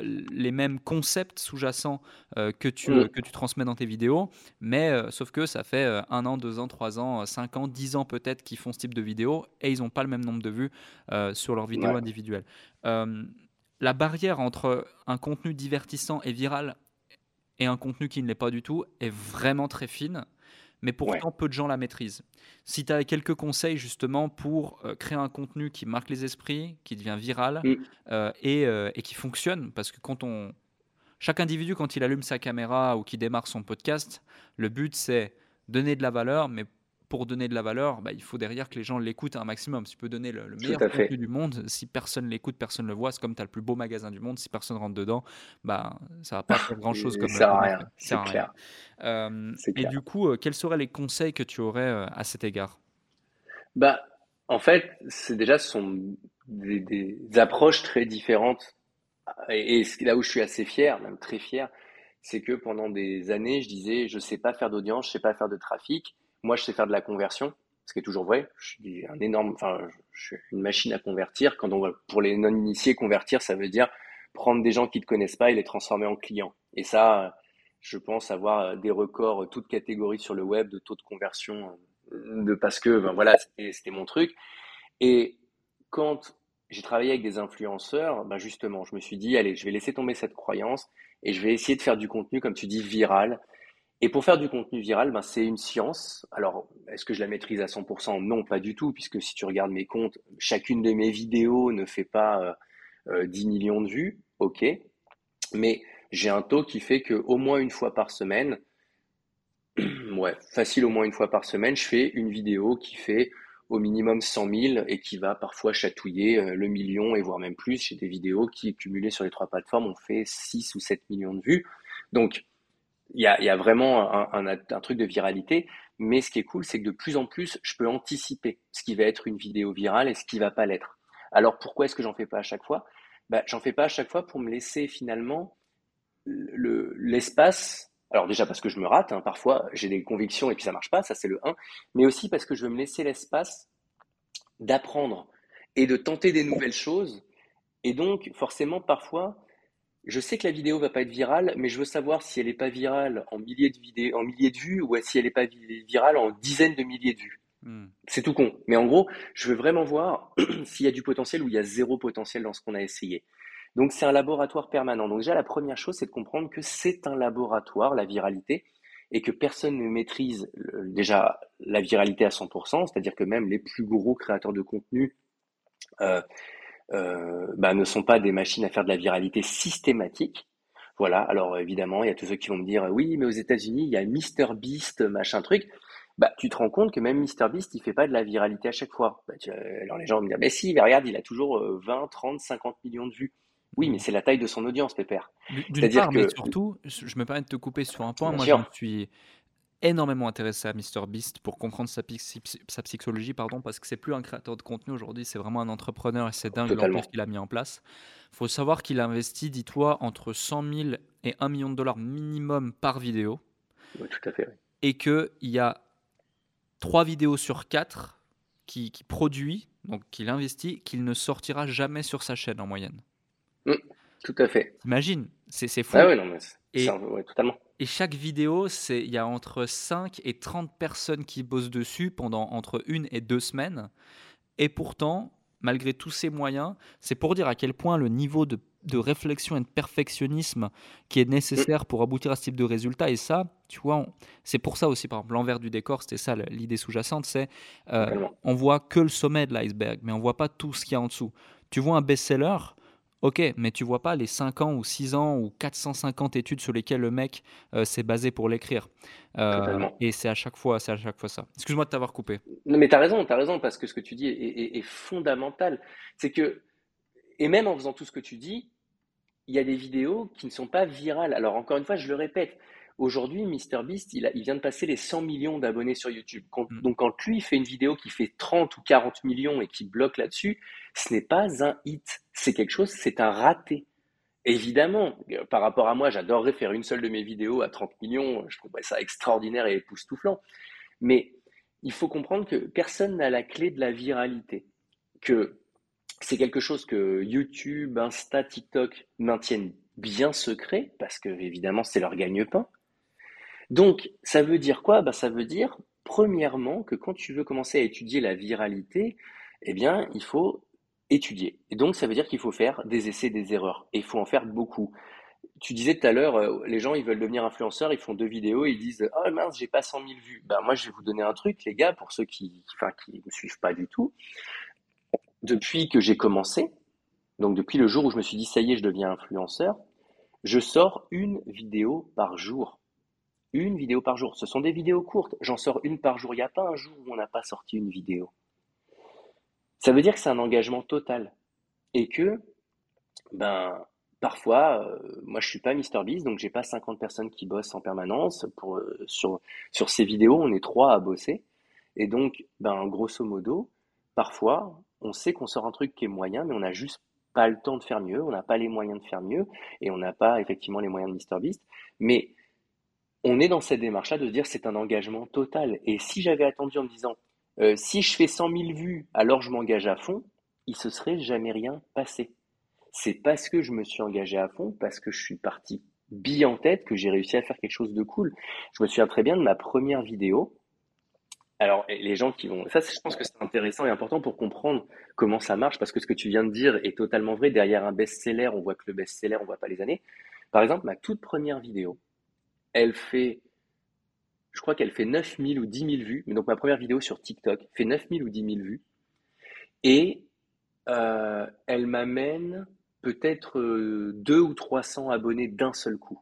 les mêmes concepts sous-jacents que, tu, mm. que tu transmets dans tes vidéos, mais sauf que ça fait un an, deux ans, trois ans, cinq ans, dix ans peut-être qu'ils font ce type de vidéos et ils n'ont pas le même nombre de vues sur leurs vidéos individuelles. la barrière entre un contenu divertissant et viral et un contenu qui ne l'est pas du tout est vraiment très fine, mais pourtant peu de gens la maîtrisent. Si tu as quelques conseils justement pour euh, créer un contenu qui marque les esprits, qui devient viral mm. euh, et, euh, et, qui fonctionne, parce que quand on... Chaque individu, quand il allume sa caméra ou qui démarre son podcast, le but c'est donner de la valeur, mais pour donner de la valeur, bah, il faut derrière que les gens l'écoutent un maximum. Si tu peux donner le, meilleur contenu du monde, si personne l'écoute, personne ne le voit, c'est comme tu as le plus beau magasin du monde, si personne rentre dedans, bah, ça va pas faire grand-chose comme ça. sert à rien, c'est clair. Euh, et du coup, euh, quels seraient les conseils que tu aurais euh, à cet égard? Bah, En fait, c'est déjà ce sont des, des approches très différentes. Et, et là où je suis assez fier, même très fier, c'est que pendant des années, je disais, je sais pas faire d'audience, je sais pas faire de trafic. Moi, je sais faire de la conversion, ce qui est toujours vrai. Je suis un énorme, enfin, je suis une machine à convertir. Quand pour les non-initiés, convertir, ça veut dire prendre des gens qui ne te connaissent pas et les transformer en clients. Et ça, je pense avoir des records, toutes catégories sur le web de taux de conversion, parce que, ben voilà, c'était mon truc. Et quand j'ai travaillé avec des influenceurs, ben justement, je me suis dit, allez, je vais laisser tomber cette croyance et je vais essayer de faire du contenu, comme tu dis, viral. Et pour faire du contenu viral, ben, c'est une science. Alors, est-ce que je la maîtrise à 100% Non, pas du tout, puisque si tu regardes mes comptes, chacune de mes vidéos ne fait pas euh, 10 euh, millions de vues, ok? Mais j'ai un taux qui fait que au moins une fois par semaine, ouais, facile au moins une fois par semaine, je fais une vidéo qui fait au minimum 100 000 et qui va parfois chatouiller euh, le million et voire même plus. J'ai des vidéos qui, cumulées sur les trois plateformes, ont fait 6 ou 7 millions de vues. Donc, il y a, vraiment un, truc de viralité. Mais ce qui est cool, c'est que de plus en plus, je peux anticiper ce qui va être une vidéo virale et ce qui va pas l'être. Alors, pourquoi est-ce que j'en fais pas à chaque fois? Bah, J'en fais pas à chaque fois pour me laisser finalement l'espace alors déjà parce que je me rate, hein, parfois j'ai des convictions et puis ça marche pas, ça c'est le 1, mais aussi parce que je veux me laisser l'espace d'apprendre et de tenter des nouvelles choses. Et donc forcément parfois, je sais que la vidéo va pas être virale, mais je veux savoir si elle n'est pas virale en milliers de vidéos, en milliers de vues, ou si elle n'est pas virale en dizaines de milliers de vues. Hmm. C'est tout con. Mais en gros, je veux vraiment voir s'il y a du potentiel ou il y a zéro potentiel dans ce qu'on a essayé. Donc c'est un laboratoire permanent. Donc déjà la première chose, c'est de comprendre que c'est un laboratoire, la viralité, et que personne ne maîtrise déjà la viralité à 100%, c'est-à-dire que même les plus gros créateurs de contenu euh, euh, bah, ne sont pas des machines à faire de la viralité systématique. Voilà, alors évidemment, il y a tous ceux qui vont me dire oui, mais aux États-Unis, il y a MrBeast, machin truc. Bah, tu te rends compte que même MrBeast, il fait pas de la viralité à chaque fois. Bah, alors les gens vont me dire, mais si, mais regarde, il a toujours 20, 30, 50 millions de vues. Oui, mais c'est la taille de son audience, Pépère. D'une part, que... mais surtout, je me permets de te couper sur un point. Moi, je me suis énormément intéressé à MrBeast pour comprendre sa, sa, psychologie, pardon, parce que c'est plus un créateur de contenu aujourd'hui, c'est vraiment un entrepreneur et c'est dingue l'ampleur qu'il a mis en place. Il faut savoir qu'il a investi, dis-toi, entre 100 000 et 1 million de dollars minimum par vidéo. Oui, tout à fait. Oui. Et qu'il y a 3 vidéos sur 4 qui, qui produit, donc qu'il investit, qu'il ne sortira jamais sur sa chaîne en moyenne. Mmh, tout à fait. Imagine, c'est fou. Ah ouais, non, mais et, ouais, totalement. Et chaque vidéo, il y a entre 5 et 30 personnes qui bossent dessus pendant entre une et deux semaines. Et pourtant, malgré tous ces moyens, c'est pour dire à quel point le niveau de, de, réflexion et de perfectionnisme qui est nécessaire pour aboutir à ce type de résultat, et ça, tu vois, c'est pour ça aussi, par exemple, l'envers du décor, c'était ça l'idée sous-jacente, c'est euh, on voit que le sommet de l'iceberg, mais on voit pas tout ce qu'il y a en dessous. Tu vois un best-seller, Ok, mais tu vois pas les 5 ans ou 6 ans ou 450 études sur lesquelles le mec euh, s'est basé pour l'écrire. Euh, et c'est à chaque fois, c'est à chaque fois ça. Excuse-moi de t'avoir coupé. Non, mais tu as raison, tu as raison, parce que ce que tu dis est, fondamental. C'est que, et même en faisant tout ce que tu dis, il y a des vidéos qui ne sont pas virales. Alors encore une fois, je le répète, Aujourd'hui, MrBeast, il, il vient de passer les 100 millions d'abonnés sur YouTube. Mm. donc, quand lui fait une vidéo qui fait 30 ou 40 millions et qui bloque là-dessus, ce n'est pas un hit. C'est quelque chose, c'est un raté. Évidemment, euh, par rapport à moi, j'adorerais faire une seule de mes vidéos à 30 millions. Je trouverais ça extraordinaire et époustouflant. Mais il faut comprendre que personne n'a la clé de la viralité. Que c'est quelque chose que YouTube, Insta, TikTok maintiennent bien secret, parce que évidemment c'est leur gagne-pain. Donc, ça veut dire quoi? Bah, Ça veut dire, premièrement, que quand tu veux commencer à étudier la viralité, eh bien, il faut étudier. Et donc, ça veut dire qu'il faut faire des essais, des erreurs. Et il faut en faire beaucoup. Tu disais tout à l'heure, euh, les gens, ils veulent devenir influenceurs, ils font deux vidéos, ils disent Oh mince, j'ai pas 100 000 vues. Ben, moi, je vais vous donner un truc, les gars, pour ceux qui ne me suivent pas du tout. Depuis que j'ai commencé, donc depuis le jour où je me suis dit Ça y est, je deviens influenceur, je sors une vidéo par jour. Une vidéo par jour. Ce sont des vidéos courtes. J'en sors une par jour. Il n'y a pas un jour où on n'a pas sorti une vidéo. Ça veut dire que c'est un engagement total. Et que, ben, parfois, euh, moi je suis pas MrBeast, donc j'ai pas 50 personnes qui bossent en permanence. Pour, euh, sur, sur ces vidéos, on est trois à bosser. Et donc, ben, grosso modo, parfois, on sait qu'on sort un truc qui est moyen, mais on n'a juste pas le temps de faire mieux, on n'a pas les moyens de faire mieux, et on n'a pas effectivement les moyens de MrBeast. Mais on est dans cette démarche-là de se dire c'est un engagement total. Et si j'avais attendu en me disant euh, si je fais 100 000 vues, alors je m'engage à fond, il se serait jamais rien passé. C'est parce que je me suis engagé à fond, parce que je suis parti bille en tête, que j'ai réussi à faire quelque chose de cool. Je me souviens très bien de ma première vidéo. Alors, les gens qui vont... Ça, je pense que c'est intéressant et important pour comprendre comment ça marche, parce que ce que tu viens de dire est totalement vrai. Derrière un best-seller, on voit que le best-seller, on voit pas les années. Par exemple, ma toute première vidéo, elle fait, je crois qu'elle fait 9000 ou 10 000 vues. Mais donc ma première vidéo sur TikTok fait 9000 ou 10 000 vues. Et euh, elle m'amène peut-être 2 euh, ou 300 abonnés d'un seul coup.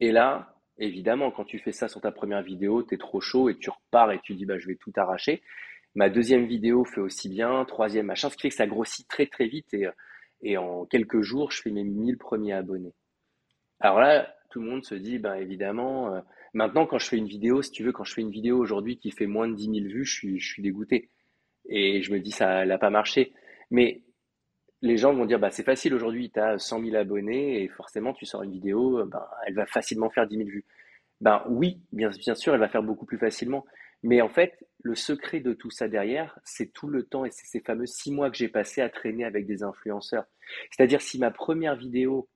Et là, évidemment, quand tu fais ça sur ta première vidéo, tu es trop chaud et tu repars et tu dis bah, je vais tout arracher. Ma deuxième vidéo fait aussi bien, troisième machin, ce qui fait que ça grossit très très vite et, et en quelques jours, je fais mes 1000 premiers abonnés. Alors là, tout le monde se dit, ben évidemment, euh, maintenant quand je fais une vidéo, si tu veux, quand je fais une vidéo aujourd'hui qui fait moins de 10 000 vues, je suis, je suis dégoûté. Et je me dis, ça n'a pas marché. Mais les gens vont dire, bah, c'est facile aujourd'hui, tu as 100 000 abonnés et forcément tu sors une vidéo, ben, elle va facilement faire 10 000 vues. Ben oui, bien, bien sûr, elle va faire beaucoup plus facilement. Mais en fait, le secret de tout ça derrière, c'est tout le temps et c'est ces fameux six mois que j'ai passé à traîner avec des influenceurs. C'est-à-dire si ma première vidéo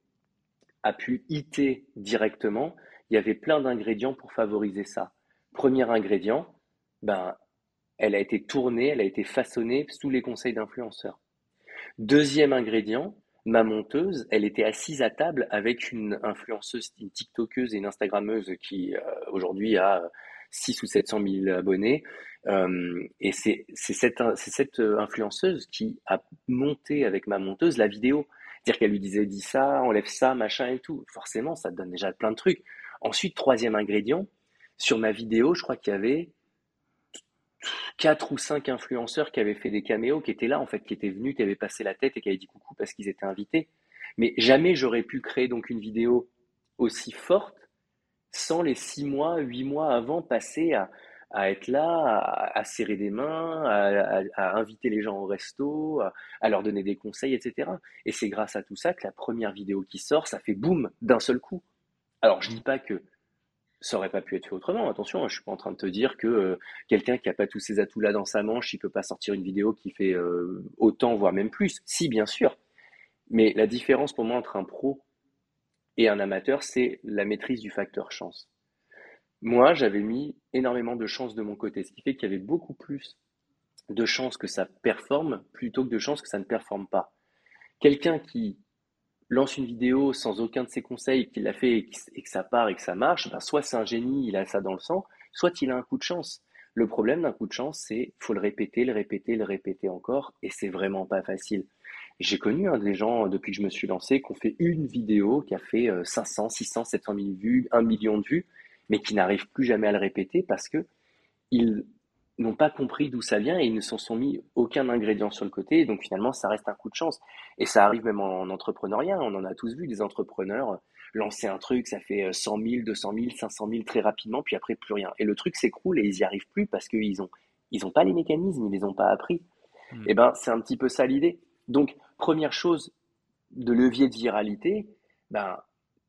a pu hiter directement, il y avait plein d'ingrédients pour favoriser ça. Premier ingrédient, ben, elle a été tournée, elle a été façonnée sous les conseils d'influenceurs. Deuxième ingrédient, ma monteuse, elle était assise à table avec une influenceuse, une TikTokeuse et une Instagrammeuse qui euh, aujourd'hui a 6 ou 700 000 abonnés. Euh, et c'est cette, cette influenceuse qui a monté avec ma monteuse la vidéo. Dire qu'elle lui disait, dis ça, enlève ça, machin et tout. Forcément, ça donne déjà plein de trucs. Ensuite, troisième ingrédient, sur ma vidéo, je crois qu'il y avait quatre ou cinq influenceurs qui avaient fait des caméos, qui étaient là, en fait, qui étaient venus, qui avaient passé la tête et qui avaient dit coucou parce qu'ils étaient invités. Mais jamais j'aurais pu créer donc une vidéo aussi forte sans les six mois, huit mois avant passer à, à être là, à, serrer des mains, à, inviter les gens au resto, à, leur donner des conseils, etc. Et c'est grâce à tout ça que la première vidéo qui sort, ça fait boum d'un seul coup. Alors je dis pas que ça aurait pas pu être fait autrement. Attention, hein, je suis pas en train de te dire que euh, quelqu'un qui a pas tous ces atouts-là dans sa manche, il peut pas sortir une vidéo qui fait euh, autant, voire même plus. Si, bien sûr. Mais la différence pour moi entre un pro et un amateur, c'est la maîtrise du facteur chance. Moi, j'avais mis énormément de chance de mon côté, ce qui fait qu'il y avait beaucoup plus de chances que ça performe plutôt que de chances que ça ne performe pas. Quelqu'un qui lance une vidéo sans aucun de ses conseils, qui l'a fait et que ça part et que ça marche, ben soit c'est un génie, il a ça dans le sang, soit il a un coup de chance. Le problème d'un coup de chance, c'est faut le répéter, le répéter, le répéter encore, et c'est vraiment pas facile. J'ai connu des gens depuis que je me suis lancé qui ont fait une vidéo qui a fait 500, 600, 700 000 vues, 1 million de vues, mais qui n'arrivent plus jamais à le répéter parce que ils n'ont pas compris d'où ça vient et ils ne s'en sont mis aucun ingrédient sur le côté. donc finalement, ça reste un coup de chance. Et ça arrive même en entrepreneuriat. On en a tous vu des entrepreneurs lancer un truc, ça fait 100 000, 200 000, 500 000 très rapidement, puis après plus rien. Et le truc s'écroule et ils n'y arrivent plus parce qu'ils ont ils n'ont pas les mécanismes, ils les ont pas appris. Et eh ben c'est un petit peu ça l'idée. Donc première chose de levier de viralité, ben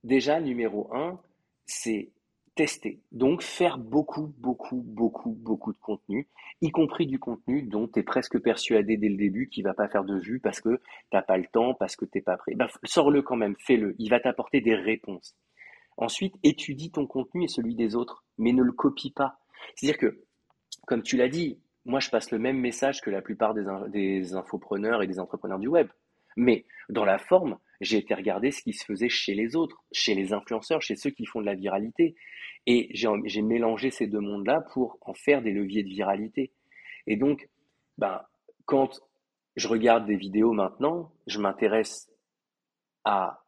déjà numéro un, c'est tester. Donc faire beaucoup, beaucoup, beaucoup, beaucoup de contenu, y compris du contenu dont tu es presque persuadé dès le début qu'il va pas faire de vue parce que t'as pas le temps, parce que t'es pas prêt. Ben, sors-le quand même, fais-le. Il va t'apporter des réponses. Ensuite, étudie ton contenu et celui des autres, mais ne le copie pas. C'est-à-dire que, comme tu l'as dit, moi je passe le même message que la plupart des, des infopreneurs et des entrepreneurs du web. Mais dans la forme, j'ai été regarder ce qui se faisait chez les autres, chez les influenceurs, chez ceux qui font de la viralité. Et j'ai mélangé ces deux mondes-là pour en faire des leviers de viralité. Et donc, ben, quand je regarde des vidéos maintenant, je m'intéresse à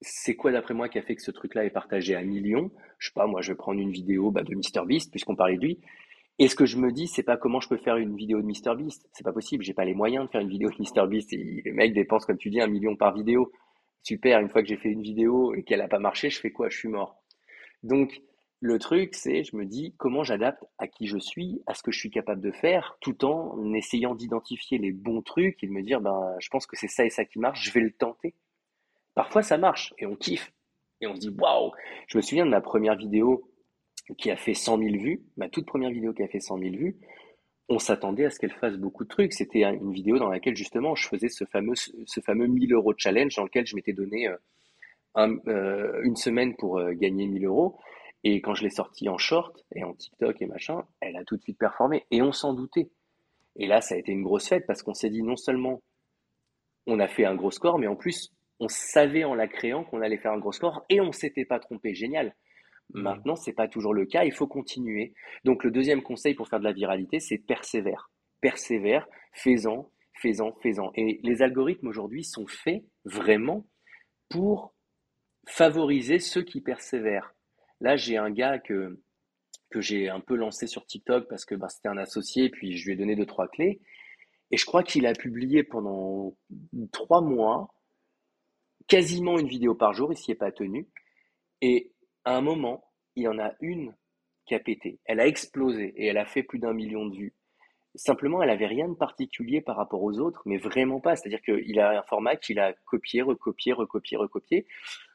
c'est quoi d'après moi qui a fait que ce truc-là est partagé à millions. Je sais pas, moi je vais prendre une vidéo bah, de MrBeast puisqu'on parlait de lui. Et ce que je me dis, c'est pas comment je peux faire une vidéo de MrBeast. C'est pas possible. J'ai pas les moyens de faire une vidéo de MrBeast. Et le mec dépense, comme tu dis, un million par vidéo. Super. Une fois que j'ai fait une vidéo et qu'elle a pas marché, je fais quoi? Je suis mort. Donc, Le truc, c'est, je me dis, comment j'adapte à qui je suis, à ce que je suis capable de faire, tout en essayant d'identifier les bons trucs et de me dire, ben, je pense que c'est ça et ça qui marche, je vais le tenter. Parfois, ça marche et on kiffe. Et on se dit, waouh! Je me souviens de ma première vidéo qui a fait 100 000 vues, ma toute première vidéo qui a fait 100 000 vues. On s'attendait à ce qu'elle fasse beaucoup de trucs. C'était une vidéo dans laquelle, justement, je faisais ce fameux, ce fameux 1000 euros challenge dans lequel je m'étais donné euh, euh, une semaine pour euh, gagner 1000 euros. Et quand je l'ai sortie en short et en TikTok et machin, elle a tout de suite performé. Et on s'en doutait. Et là, ça a été une grosse fête parce qu'on s'est dit non seulement on a fait un gros score, mais en plus, on savait en la créant qu'on allait faire un gros score et on s'était pas trompé. Génial. Mmh. Maintenant, c'est pas toujours le cas. Il faut continuer. Donc, le deuxième conseil pour faire de la viralité, c'est persévère. Persévère, fais-en, fais-en, fais-en. Et les algorithmes aujourd'hui sont faits vraiment pour favoriser ceux qui persévèrent. Là, j'ai un gars que, que j'ai un peu lancé sur TikTok parce que bah, c'était un associé, puis je lui ai donné deux, trois clés. Et je crois qu'il a publié pendant trois mois quasiment une vidéo par jour, il s'y est pas tenu. Et à un moment, il y en a une qui a pété. Elle a explosé et elle a fait plus d'un million de vues. Simplement, elle avait rien de particulier par rapport aux autres, mais vraiment pas. C'est-à-dire qu'il a un format qu'il a copié, recopié, recopié, recopié.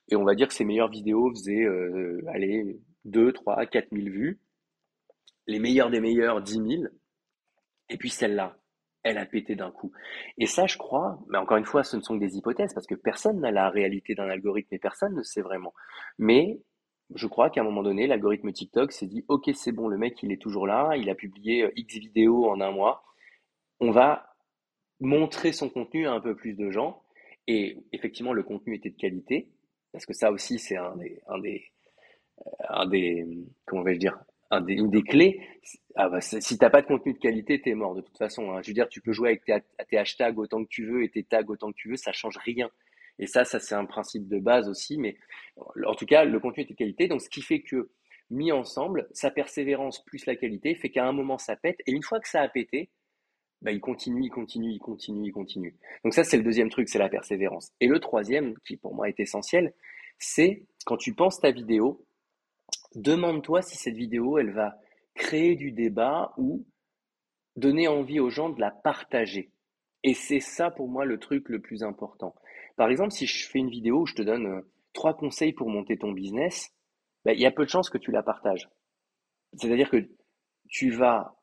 Et on va dire que ses meilleures vidéos faisaient, euh, allez, 2, 3, 4 000 vues. Les meilleures des meilleures, 10 000. Et puis celle-là, elle a pété d'un coup. Et ça, je crois, mais encore une fois, ce ne sont que des hypothèses, parce que personne n'a la réalité d'un algorithme et personne ne sait vraiment. Mais je crois qu'à un moment donné, l'algorithme TikTok s'est dit, OK, c'est bon, le mec, il est toujours là, il a publié euh, X vidéos en un mois. On va montrer son contenu à un peu plus de gens. Et effectivement, le contenu était de qualité, parce que ça aussi, c'est un des, un des, euh, un des, comment vais-je dire, un des, une des clés. Ah bah, si pas de contenu de qualité, t'es mort de toute façon. Hein. Je veux dire, tu peux jouer avec tes, tes, hashtags autant que tu veux et tes tags autant que tu veux, ça change rien. Et ça, ça c'est un principe de base aussi. Mais en tout cas, le contenu est de qualité. Donc, ce qui fait que mis ensemble, sa persévérance plus la qualité fait qu'à un moment ça pète. Et une fois que ça a pété, bah, il continue, il continue, il continue, il continue. Donc ça, c'est le deuxième truc, c'est la persévérance. Et le troisième, qui pour moi est essentiel, c'est quand tu penses ta vidéo, demande-toi si cette vidéo, elle va créer du débat ou donner envie aux gens de la partager. Et c'est ça pour moi le truc le plus important. Par exemple, si je fais une vidéo où je te donne euh, trois conseils pour monter ton business, bah, il y a peu de chances que tu la partages. C'est-à-dire que tu vas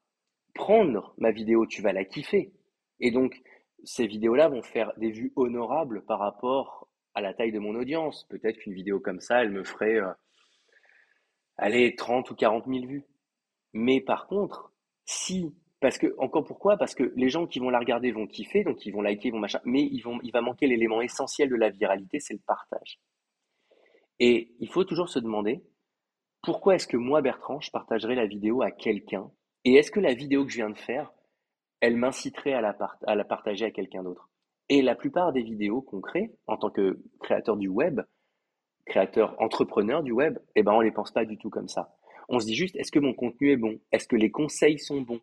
prendre ma vidéo, tu vas la kiffer. Et donc, ces vidéos-là vont faire des vues honorables par rapport à la taille de mon audience. Peut-être qu'une vidéo comme ça, elle me ferait, euh, allez, 30 ou 40 000 vues. Mais par contre, si, parce que, encore pourquoi? Parce que les gens qui vont la regarder vont kiffer, donc ils vont liker, ils vont machin, mais ils vont, il va manquer l'élément essentiel de la viralité, c'est le partage. Et il faut toujours se demander, pourquoi est-ce que moi, Bertrand, je partagerai la vidéo à quelqu'un? Et est-ce que la vidéo que je viens de faire, elle m'inciterait à la, à la partager à quelqu'un d'autre? Et la plupart des vidéos qu'on crée, en tant que créateur du web, créateur entrepreneur du web, eh ben, on ne les pense pas du tout comme ça. On se dit juste, est-ce que mon contenu est bon? Est-ce que les conseils sont bons?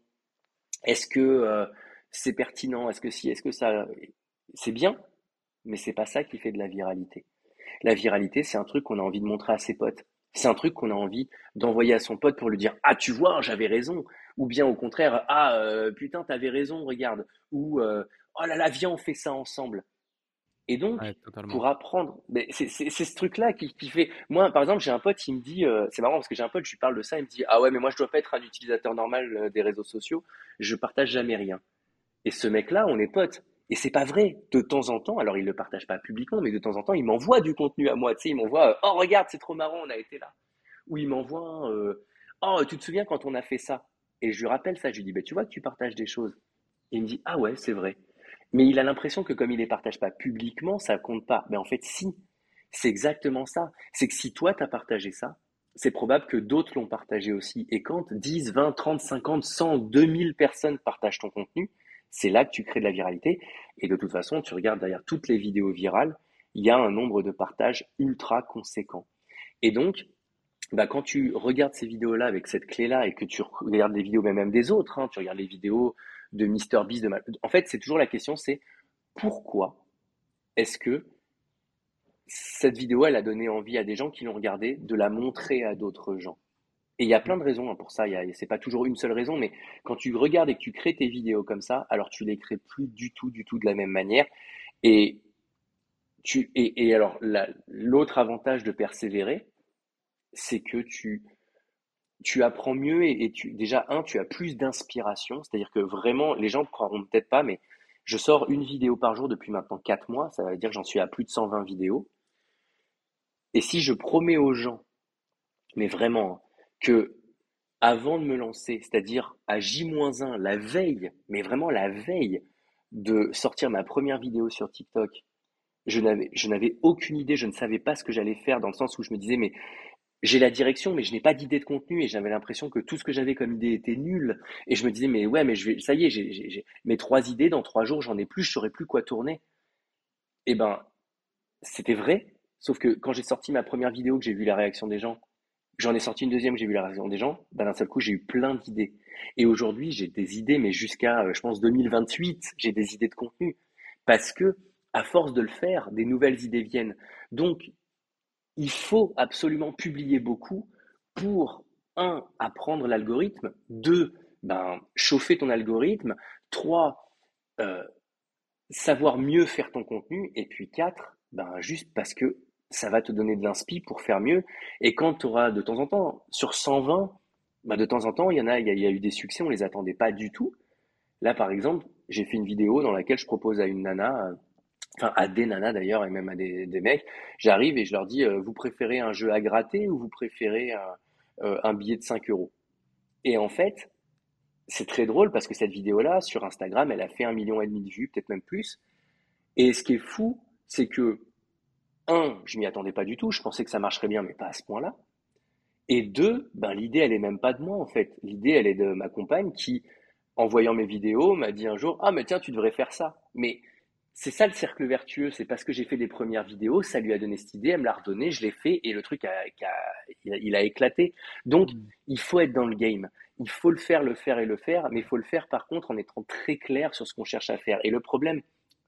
Est-ce que euh, c'est pertinent? Est-ce que si Est-ce que ça C'est bien, mais c'est pas ça qui fait de la viralité. La viralité, c'est un truc qu'on a envie de montrer à ses potes. C'est un truc qu'on a envie d'envoyer à son pote pour lui dire Ah, tu vois, j'avais raison. Ou bien au contraire Ah, euh, putain, t'avais raison, regarde. Ou euh, Oh là là, viens, on fait ça ensemble. Et donc, pour apprendre, c'est ce truc-là qui, qui, fait. Moi, par exemple, j'ai un pote, il me dit, euh, c'est marrant parce que j'ai un pote, je lui parle de ça, il me dit, ah ouais, mais moi, je dois pas être un utilisateur normal euh, des réseaux sociaux, je partage jamais rien. Et ce mec-là, on est potes. Et c'est pas vrai. De temps en temps, alors il le partage pas publiquement, mais de temps en temps, il m'envoie du contenu à moi. Tu sais, il m'envoie, euh, oh regarde, c'est trop marrant, on a été là. Ou il m'envoie, oh tu te souviens quand on a fait ça? Et je lui rappelle ça, je lui dis, bah, tu vois que tu partages des choses. Et il me dit, ah ouais, c'est vrai. Mais il a l'impression que comme il les partage pas publiquement, ça compte pas. Mais en fait, si. C'est exactement ça. C'est que si toi, tu as partagé ça, c'est probable que d'autres l'ont partagé aussi. Et quand 10, 20, 30, 50, 100, 2000 personnes partagent ton contenu, c'est là que tu crées de la viralité. Et de toute façon, tu regardes derrière toutes les vidéos virales, il y a un nombre de partages ultra conséquent. Et donc, bah, quand tu regardes ces vidéos-là avec cette clé-là et que tu regardes les vidéos même des autres, hein, tu regardes les vidéos de Mr Beast, de en fait, c'est toujours la question, c'est pourquoi est-ce que cette vidéo, elle a donné envie à des gens qui l'ont regardée de la montrer à d'autres gens? Et il y a plein de raisons hein, pour ça. C'est pas toujours une seule raison, mais quand tu regardes et que tu crées tes vidéos comme ça, alors tu les crées plus du tout, du tout de la même manière. Et tu et alors l'autre avantage de persévérer, c'est que tu tu apprends mieux et, tu déjà un, tu as plus d'inspiration. C'est-à-dire que vraiment, les gens ne croiront peut-être pas, mais je sors une vidéo par jour depuis maintenant 4 mois. Ça veut dire que j'en suis à plus de 120 vidéos. Et si je promets aux gens, mais vraiment, que avant de me lancer, c'est-à-dire à J-1, la veille, mais vraiment la veille de sortir ma première vidéo sur TikTok, je n'avais, je n'avais aucune idée, je ne savais pas ce que j'allais faire dans le sens où je me disais, mais j'ai la direction, mais je n'ai pas d'idée de contenu et j'avais l'impression que tout ce que j'avais comme idée était nul. Et je me disais, mais ouais, mais ça y est, mes trois idées, dans trois jours, j'en ai plus, je saurais plus quoi tourner. Eh ben, c'était vrai. Sauf que quand j'ai sorti ma première vidéo, que j'ai vu la réaction des gens, j'en ai sorti une deuxième, j'ai vu la réaction des gens, ben d'un seul coup, j'ai eu plein d'idées. Et aujourd'hui, j'ai des idées, mais jusqu'à, euh, je pense, 2028, j'ai des idées de contenu. Parce que, à force de le faire, des nouvelles idées viennent. Donc, il faut absolument publier beaucoup pour, un, apprendre l'algorithme, deux, ben, chauffer ton algorithme, trois, euh, savoir mieux faire ton contenu, et puis quatre, ben, juste parce que ça va te donner de l'inspi pour faire mieux. Et quand tu auras de temps en temps, sur 120, ben, de temps en temps, il y en a, il y a, eu des succès, on les attendait pas du tout. Là, par exemple, j'ai fait une vidéo dans laquelle je propose à une nana, enfin à des nanas d'ailleurs et même à des, mecs, j'arrive et je leur dis euh, vous préférez un jeu à gratter ou vous préférez un, euh, billet de 5 euros? Et en fait, c'est très drôle parce que cette vidéo-là sur Instagram, elle a fait un million et demi de vues, peut-être même plus. Et ce qui est fou, c'est que un, je m'y attendais pas du tout, je pensais que ça marcherait bien, mais pas à ce point-là. Et deux, ben l'idée elle est même pas de moi en fait. L'idée elle est de ma compagne qui, en voyant mes vidéos, m'a dit un jour ah mais tiens tu devrais faire ça. Mais c'est ça le cercle vertueux, c'est parce que j'ai fait des premières vidéos, ça lui a donné cette idée, elle me l'a redonné, je l'ai fait et le truc a, il, a, éclaté. Donc mm. il faut être dans le game, il faut le faire, le faire et le faire, mais il faut le faire par contre en étant très clair sur ce qu'on cherche à faire. Et le problème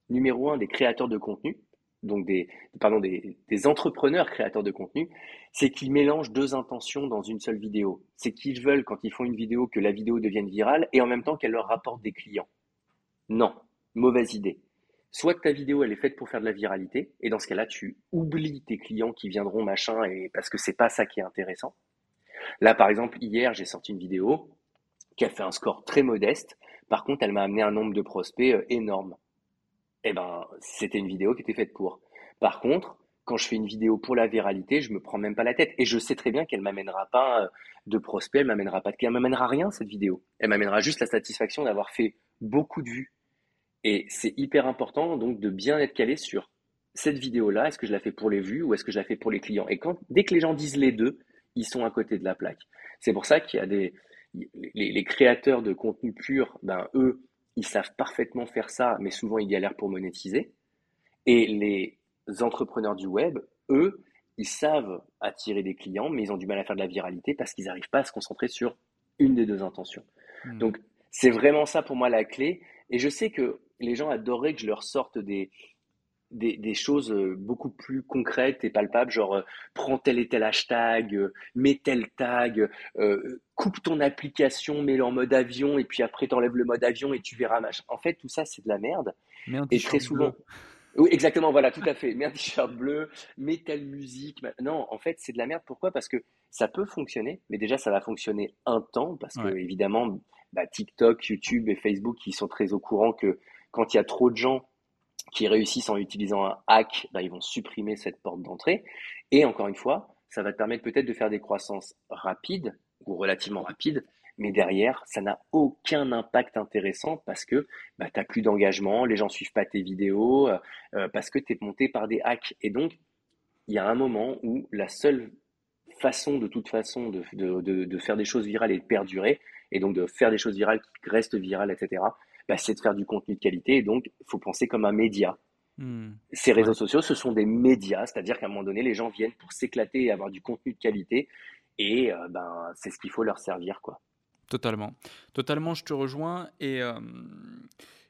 numéro un des créateurs de contenu, donc des, pardon, des, des entrepreneurs créateurs de contenu, c'est qu'ils mélangent deux intentions dans une seule vidéo. C'est qu'ils veulent quand ils font une vidéo que la vidéo devienne virale et en même temps qu'elle leur rapporte des clients. Non, mauvaise idée soit ta vidéo elle est faite pour faire de la viralité, et dans ce cas-là, tu oublies tes clients qui viendront machin, et parce que c'est pas ça qui est intéressant. Là, par exemple, hier, j'ai sorti une vidéo qui a fait un score très modeste. Par contre, elle m'a amené un nombre de prospects euh, énorme. Eh ben, c'était une vidéo qui était faite pour. Par contre, quand je fais une vidéo pour la viralité, je me prends même pas la tête. Et je sais très bien qu'elle m'amènera pas euh, de prospects, elle m'amènera pas de clients, elle m'amènera rien, cette vidéo. Elle m'amènera juste la satisfaction d'avoir fait beaucoup de vues et c'est hyper important donc de bien être calé sur cette vidéo-là, est-ce que je la fais pour les vues ou est-ce que je la fais pour les clients? Et quand, dès que les gens disent les deux, ils sont à côté de la plaque. C'est pour ça qu'il y a des les, créateurs de contenu pur, ben eux, ils savent parfaitement faire ça, mais souvent ils galèrent pour monétiser. Et les entrepreneurs du web, eux, ils savent attirer des clients, mais ils ont du mal à faire de la viralité parce qu'ils n'arrivent pas à se concentrer sur une des deux intentions. Hmm. Donc c'est vraiment ça pour moi la clé. Et je sais que les gens adoreraient que je leur sorte des, des, choses euh, beaucoup plus concrètes et palpables, genre euh, prends tel et tel hashtag, euh, mets tel tag, coupe ton application, mets-le en mode avion et puis après t'enlèves le mode avion et tu verras machin. En fait, tout ça c'est de la merde. et très souvent. Oui, exactement, voilà, tout à fait. Mets un t-shirt bleu, mets telle musique. Non, en fait, c'est de la merde. Pourquoi? Parce que ça peut fonctionner, mais déjà, ça va fonctionner un temps, parce que, évidemment, bah, TikTok, YouTube et Facebook, ils sont très au courant que quand il y a trop de gens qui réussissent en utilisant un hack, bah, ils vont supprimer cette porte d'entrée. Et encore une fois, ça va te permettre peut-être de faire des croissances rapides ou relativement rapides, mais derrière, ça n'a aucun impact intéressant parce que bah, tu n'as plus d'engagement, les gens suivent pas tes vidéos, euh, euh, parce que tu es monté par des hacks. Et donc, il y a un moment où la seule façon, de toute façon, de, de faire des choses virales et de perdurer, et donc de faire des choses virales qui restent virales, etc., bah, c'est de faire du contenu de qualité. Et donc, il faut penser comme un média. Hmm. Ces réseaux sociaux, ce sont des médias, c'est-à-dire qu'à un moment donné, les gens viennent pour s'éclater et avoir du contenu de qualité. Et euh, ben, c'est ce qu'il faut leur servir. quoi. Totalement. Totalement, je te rejoins. Et, euh,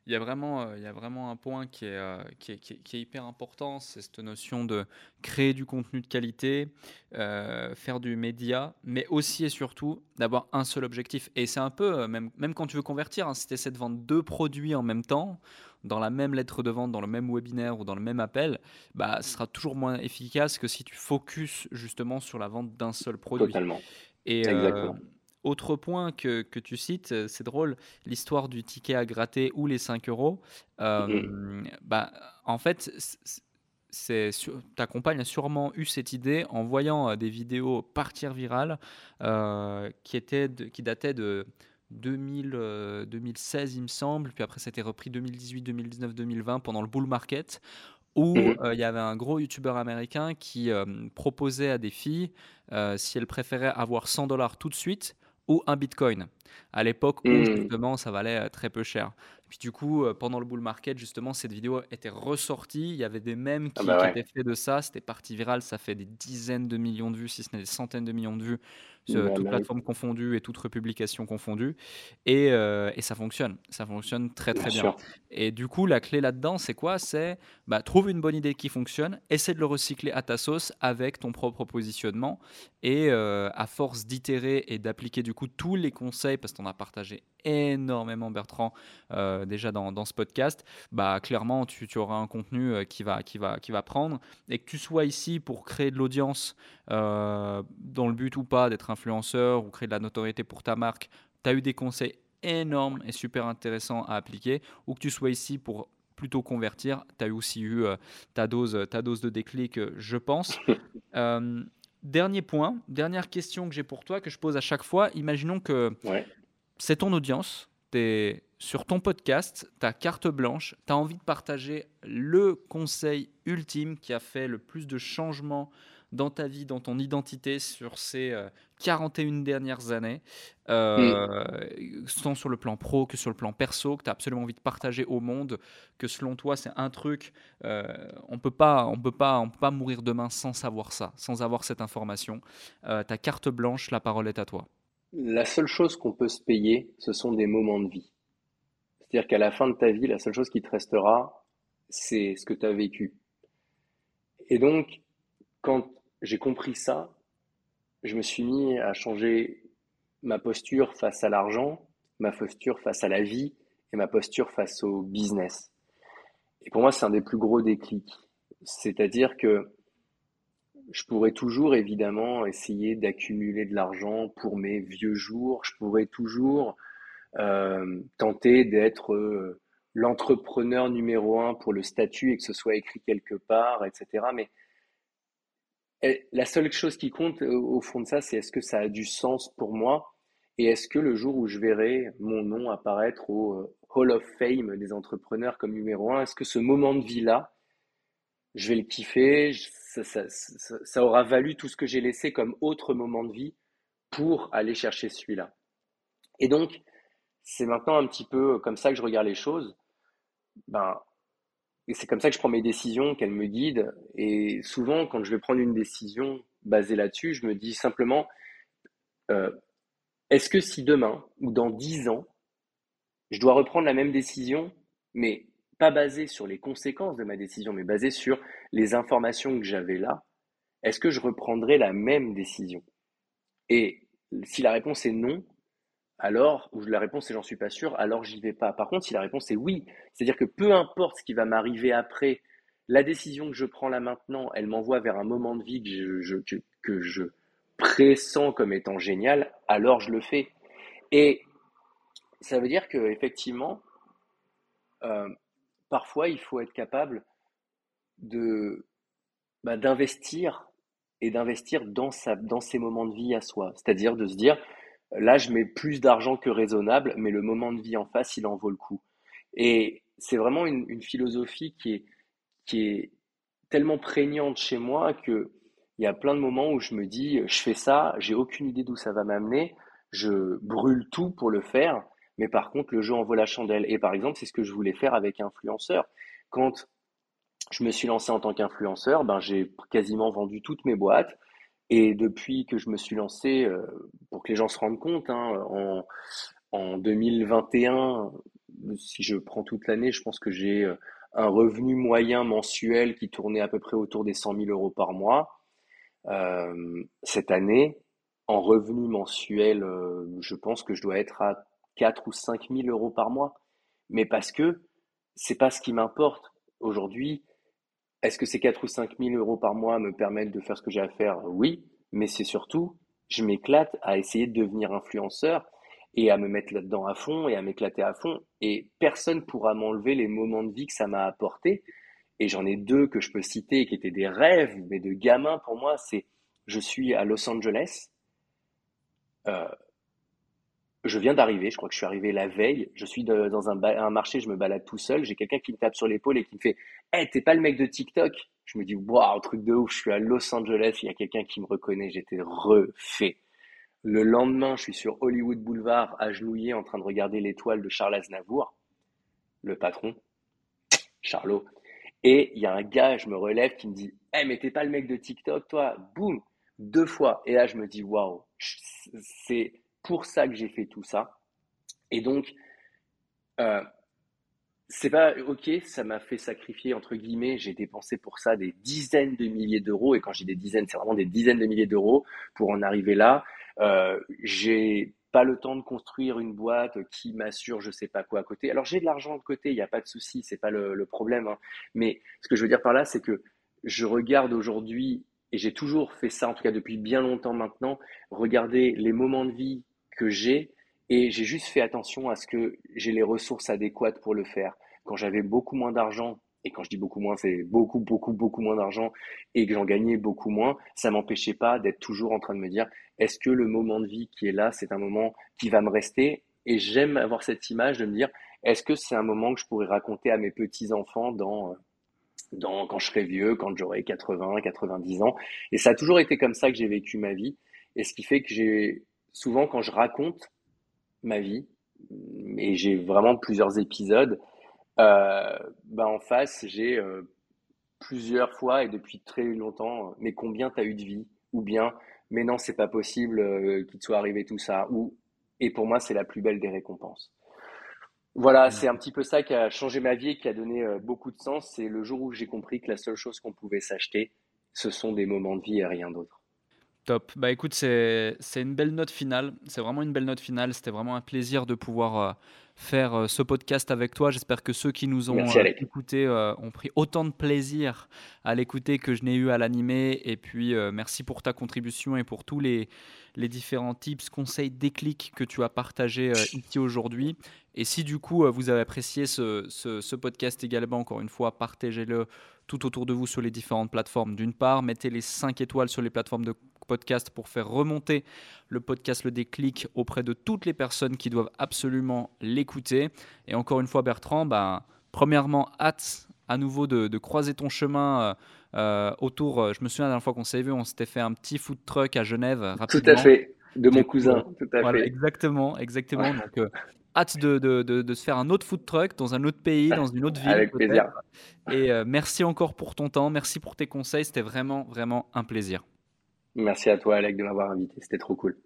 il y a vraiment, euh, il y a vraiment un point qui est, euh, qui est, qui est, qui est hyper important, c'est cette notion de créer du contenu de qualité, euh, faire du média, mais aussi et surtout d'avoir un seul objectif. Et c'est un peu, même, même quand tu veux convertir, hein, si tu essaies de vendre deux produits en même temps, dans la même lettre de vente, dans le même webinaire ou dans le même appel, bah, ce sera toujours moins efficace que si tu focuses justement sur la vente d'un seul produit. Totalement. Et, euh, Exactement. Autre point que, que tu cites, euh, c'est drôle, l'histoire du ticket à gratter ou les 5 euros. Euh, bah, en fait, c'est, ta compagne a sûrement eu cette idée en voyant euh, des vidéos partir virales euh, qui, étaient de- qui dataient de 2000, euh, 2016, il me semble, puis après, ça a été repris 2018, 2019, 2020 pendant le bull market où euh, il y avait un gros youtubeur américain qui euh, proposait à des filles euh, si elles préféraient avoir 100 dollars tout de suite ou un bitcoin. À l'époque où Mhm. justement ça valait euh, très peu cher. Puis du coup, euh, pendant le bull market, justement, cette vidéo était ressortie. Il y avait des mèmes Ah qui, bah qui étaient faits de ça. C'était parti viral. Ça fait des dizaines de millions de vues, si ce n'est des centaines de millions de vues, euh, Bah, toutes mérite. plateformes confondues et toutes republications confondues. Et, euh, et ça fonctionne. Ça fonctionne très très bien. Et du coup, la clé là-dedans, c'est quoi? C'est bah, trouve une bonne idée qui fonctionne, essaie de le recycler à ta sauce avec ton propre positionnement. Et euh, à force d'itérer et d'appliquer du coup tous les conseils, parce qu'on a partagé énormément, Bertrand, euh, déjà dans, dans ce podcast, bah, clairement, tu, tu auras un contenu euh, qui va, qui, va, qui va prendre. Et que tu sois ici pour créer de l'audience, euh, dans le but ou pas d'être influenceur ou créer de la notoriété pour ta marque, tu as eu des conseils énormes et super intéressants à appliquer, ou que tu sois ici pour plutôt convertir, tu as aussi eu euh, ta, dose, ta dose de déclic, je pense. Dernier point, dernière question que j'ai pour toi, que je pose à chaque fois. Imaginons que Ouais. C'est ton audience, tu es sur ton podcast, ta carte blanche, tu as envie de partager le conseil ultime qui a fait le plus de changements dans ta vie, dans ton identité sur ces euh, 41 dernières années, euh, tant sur le plan pro que sur le plan perso, que tu as absolument envie de partager au monde, que selon toi c'est un truc, euh, on peut pas, on peut pas, on peut pas mourir demain sans savoir ça, sans avoir cette information. Euh, ta carte blanche, la parole est à toi. La seule chose qu'on peut se payer, ce sont des moments de vie. C'est-à-dire qu'à la fin de ta vie, la seule chose qui te restera, c'est ce que tu as vécu. Et donc, quand j'ai compris ça, je me suis mis à changer ma posture face à l'argent, ma posture face à la vie et ma posture face au business. Et pour moi, c'est un des plus gros déclics. C'est-à-dire que je pourrais toujours évidemment essayer d'accumuler de l'argent pour mes vieux jours. Je pourrais toujours euh, tenter d'être euh, l'entrepreneur numéro un pour le statut et que ce soit écrit quelque part, etc. Mais eh, la seule chose qui compte euh, au fond de ça, c'est est-ce que ça a du sens pour moi et est-ce que le jour où je verrai mon nom apparaître au Hall of Fame des entrepreneurs comme numéro un, est-ce que ce moment de vie-là, je vais le kiffer, ça, aura valu tout ce que j'ai laissé comme autre moment de vie pour aller chercher celui-là. Et donc, c'est maintenant un petit peu comme ça que je regarde les choses. Ben, et c'est comme ça que je prends mes décisions, qu'elles me guident. Et souvent, quand je vais prendre une décision basée là-dessus, je me dis simplement, euh, est-ce que si demain ou dans dix ans, je dois reprendre la même décision, mais pas basée sur les conséquences de ma décision, mais basée sur les informations que j'avais là, est-ce que je reprendrai la même décision? Et si la réponse est non, alors, ou la réponse est j'en suis pas sûr, alors j'y vais pas. Par contre, si la réponse est oui, c'est-à-dire que peu importe ce qui va m'arriver après, la décision que je prends là maintenant, elle m'envoie vers un moment de vie que je, que je pressens comme étant génial, alors je le fais. Et ça veut dire que effectivement, euh, parfois, il faut être capable de bah, d'investir et d'investir dans sa, dans ses moments de vie à soi. C'est-à-dire de se dire, là, je mets plus d'argent que raisonnable, mais le moment de vie en face, il en vaut le coup. Et c'est vraiment une, une philosophie qui est, qui est tellement prégnante chez moi que il y a plein de moments où je me dis, je fais ça, j'ai aucune idée d'où ça va m'amener, je brûle tout pour le faire, mais par contre, le jeu en vaut la chandelle. Et par exemple, c'est ce que je voulais faire avec influenceur. Quand je me suis lancé en tant qu'influenceur, ben, j'ai quasiment vendu toutes mes boîtes. Et depuis que je me suis lancé, euh, pour que les gens se rendent compte, hein, en, en 2021, si je prends toute l'année, je pense que j'ai un revenu moyen mensuel qui tournait à peu près autour des 100 000 euros par mois. cette année, en revenu mensuel, je pense que je dois être à 4 ou 5 000 euros par mois. Mais parce que c'est pas ce qui m'importe. Aujourd'hui, est-ce que ces 4 ou 5 000 euros par mois me permettent de faire ce que j'ai à faire? Oui, mais c'est surtout, je m'éclate à essayer de devenir influenceur et à me mettre là-dedans à fond et à m'éclater à fond. Et personne pourra m'enlever les moments de vie que ça m'a apporté. Et j'en ai deux que je peux citer qui étaient des rêves, mais de gamin pour moi. C'est je suis à Los Angeles. Euh, je viens d'arriver, je crois que je suis arrivé la veille, je suis dans un, marché, je me balade tout seul, j'ai quelqu'un qui me tape sur l'épaule et qui me fait Hey, t'es pas le mec de TikTok? Je me dis Waouh, truc de ouf, je suis à Los Angeles, il y a quelqu'un qui me reconnaît, j'étais refait. Le lendemain, je suis sur Hollywood Boulevard, agenouillé, en train de regarder l'étoile de Charles Aznavour, le patron, Charlot. Et il y a un gars, je me relève, qui me dit Hey, mais t'es pas le mec de TikTok, toi? Boum Deux fois. Et là, je me dis Waouh, c'est pour ça que j'ai fait tout ça. Et donc, euh, c'est pas ok, ça m'a fait sacrifier entre guillemets. J'ai dépensé pour ça des dizaines de milliers d'euros, et quand j'ai des dizaines, c'est vraiment des dizaines de milliers d'euros pour en arriver là. Euh, j'ai pas le temps de construire une boîte qui m'assure je sais pas quoi à côté. Alors j'ai de l'argent de côté, il n'y a pas de souci, c'est pas le, problème. Hein. Mais ce que je veux dire par là, c'est que je regarde aujourd'hui et j'ai toujours fait ça, en tout cas depuis bien longtemps maintenant, regarder les moments de vie que j'ai et j'ai juste fait attention à ce que j'ai les ressources adéquates pour le faire. Quand j'avais beaucoup moins d'argent, et quand je dis beaucoup moins, c'est beaucoup, beaucoup, beaucoup moins d'argent et que j'en gagnais beaucoup moins, ça m'empêchait pas d'être toujours en train de me dire, est-ce que le moment de vie qui est là, c'est un moment qui va me rester? Et j'aime avoir cette image de me dire, est-ce que c'est un moment que je pourrais raconter à mes petits-enfants dans, dans, quand je serai vieux, quand j'aurai 80, 90 ans? Et ça a toujours été comme ça que j'ai vécu ma vie. Et ce qui fait que j'ai souvent quand je raconte ma vie, et j'ai vraiment plusieurs épisodes, euh, ben en face, j'ai euh, plusieurs fois et depuis très longtemps, mais combien tu as eu de vie? Ou bien, mais non, c'est pas possible euh, qu'il te soit arrivé tout ça. Ou, et pour moi, c'est la plus belle des récompenses. Voilà, c'est un petit peu ça qui a changé ma vie et qui a donné beaucoup de sens. C'est le jour où j'ai compris que la seule chose qu'on pouvait s'acheter, ce sont des moments de vie et rien d'autre. Top. Bah écoute, c'est une belle note finale. C'est vraiment une belle note finale. C'était vraiment un plaisir de pouvoir euh, faire euh, ce podcast avec toi. J'espère que ceux qui nous ont euh, écoutés ont pris autant de plaisir à l'écouter que je n'ai eu à l'animer. Et puis, merci pour ta contribution et pour tous les, les différents tips, conseils, déclics que tu as partagés ici aujourd'hui. Et si du coup vous avez apprécié ce, ce, ce podcast également, encore une fois, partagez-le tout autour de vous sur les différentes plateformes. D'une part, mettez les 5 étoiles sur les plateformes de podcast pour faire remonter le podcast Le Déclic auprès de toutes les personnes qui doivent absolument l'écouter. Et encore une fois, Bertrand, ben, premièrement, hâte à nouveau de, croiser ton chemin euh, euh, autour. Euh, je me souviens la dernière fois qu'on s'est vu, on s'était fait un petit food truck à Genève. Rapidement. Tout à fait, de mon cousin. Tout à fait. Exactement, exactement. Donc, hâte de, de, de, se faire un autre food truck dans un autre pays, dans une autre ville. Avec plaisir. Et merci encore pour ton temps, merci pour tes conseils. C'était vraiment, vraiment un plaisir. Merci à toi, Alec, de m'avoir invité. C'était trop cool.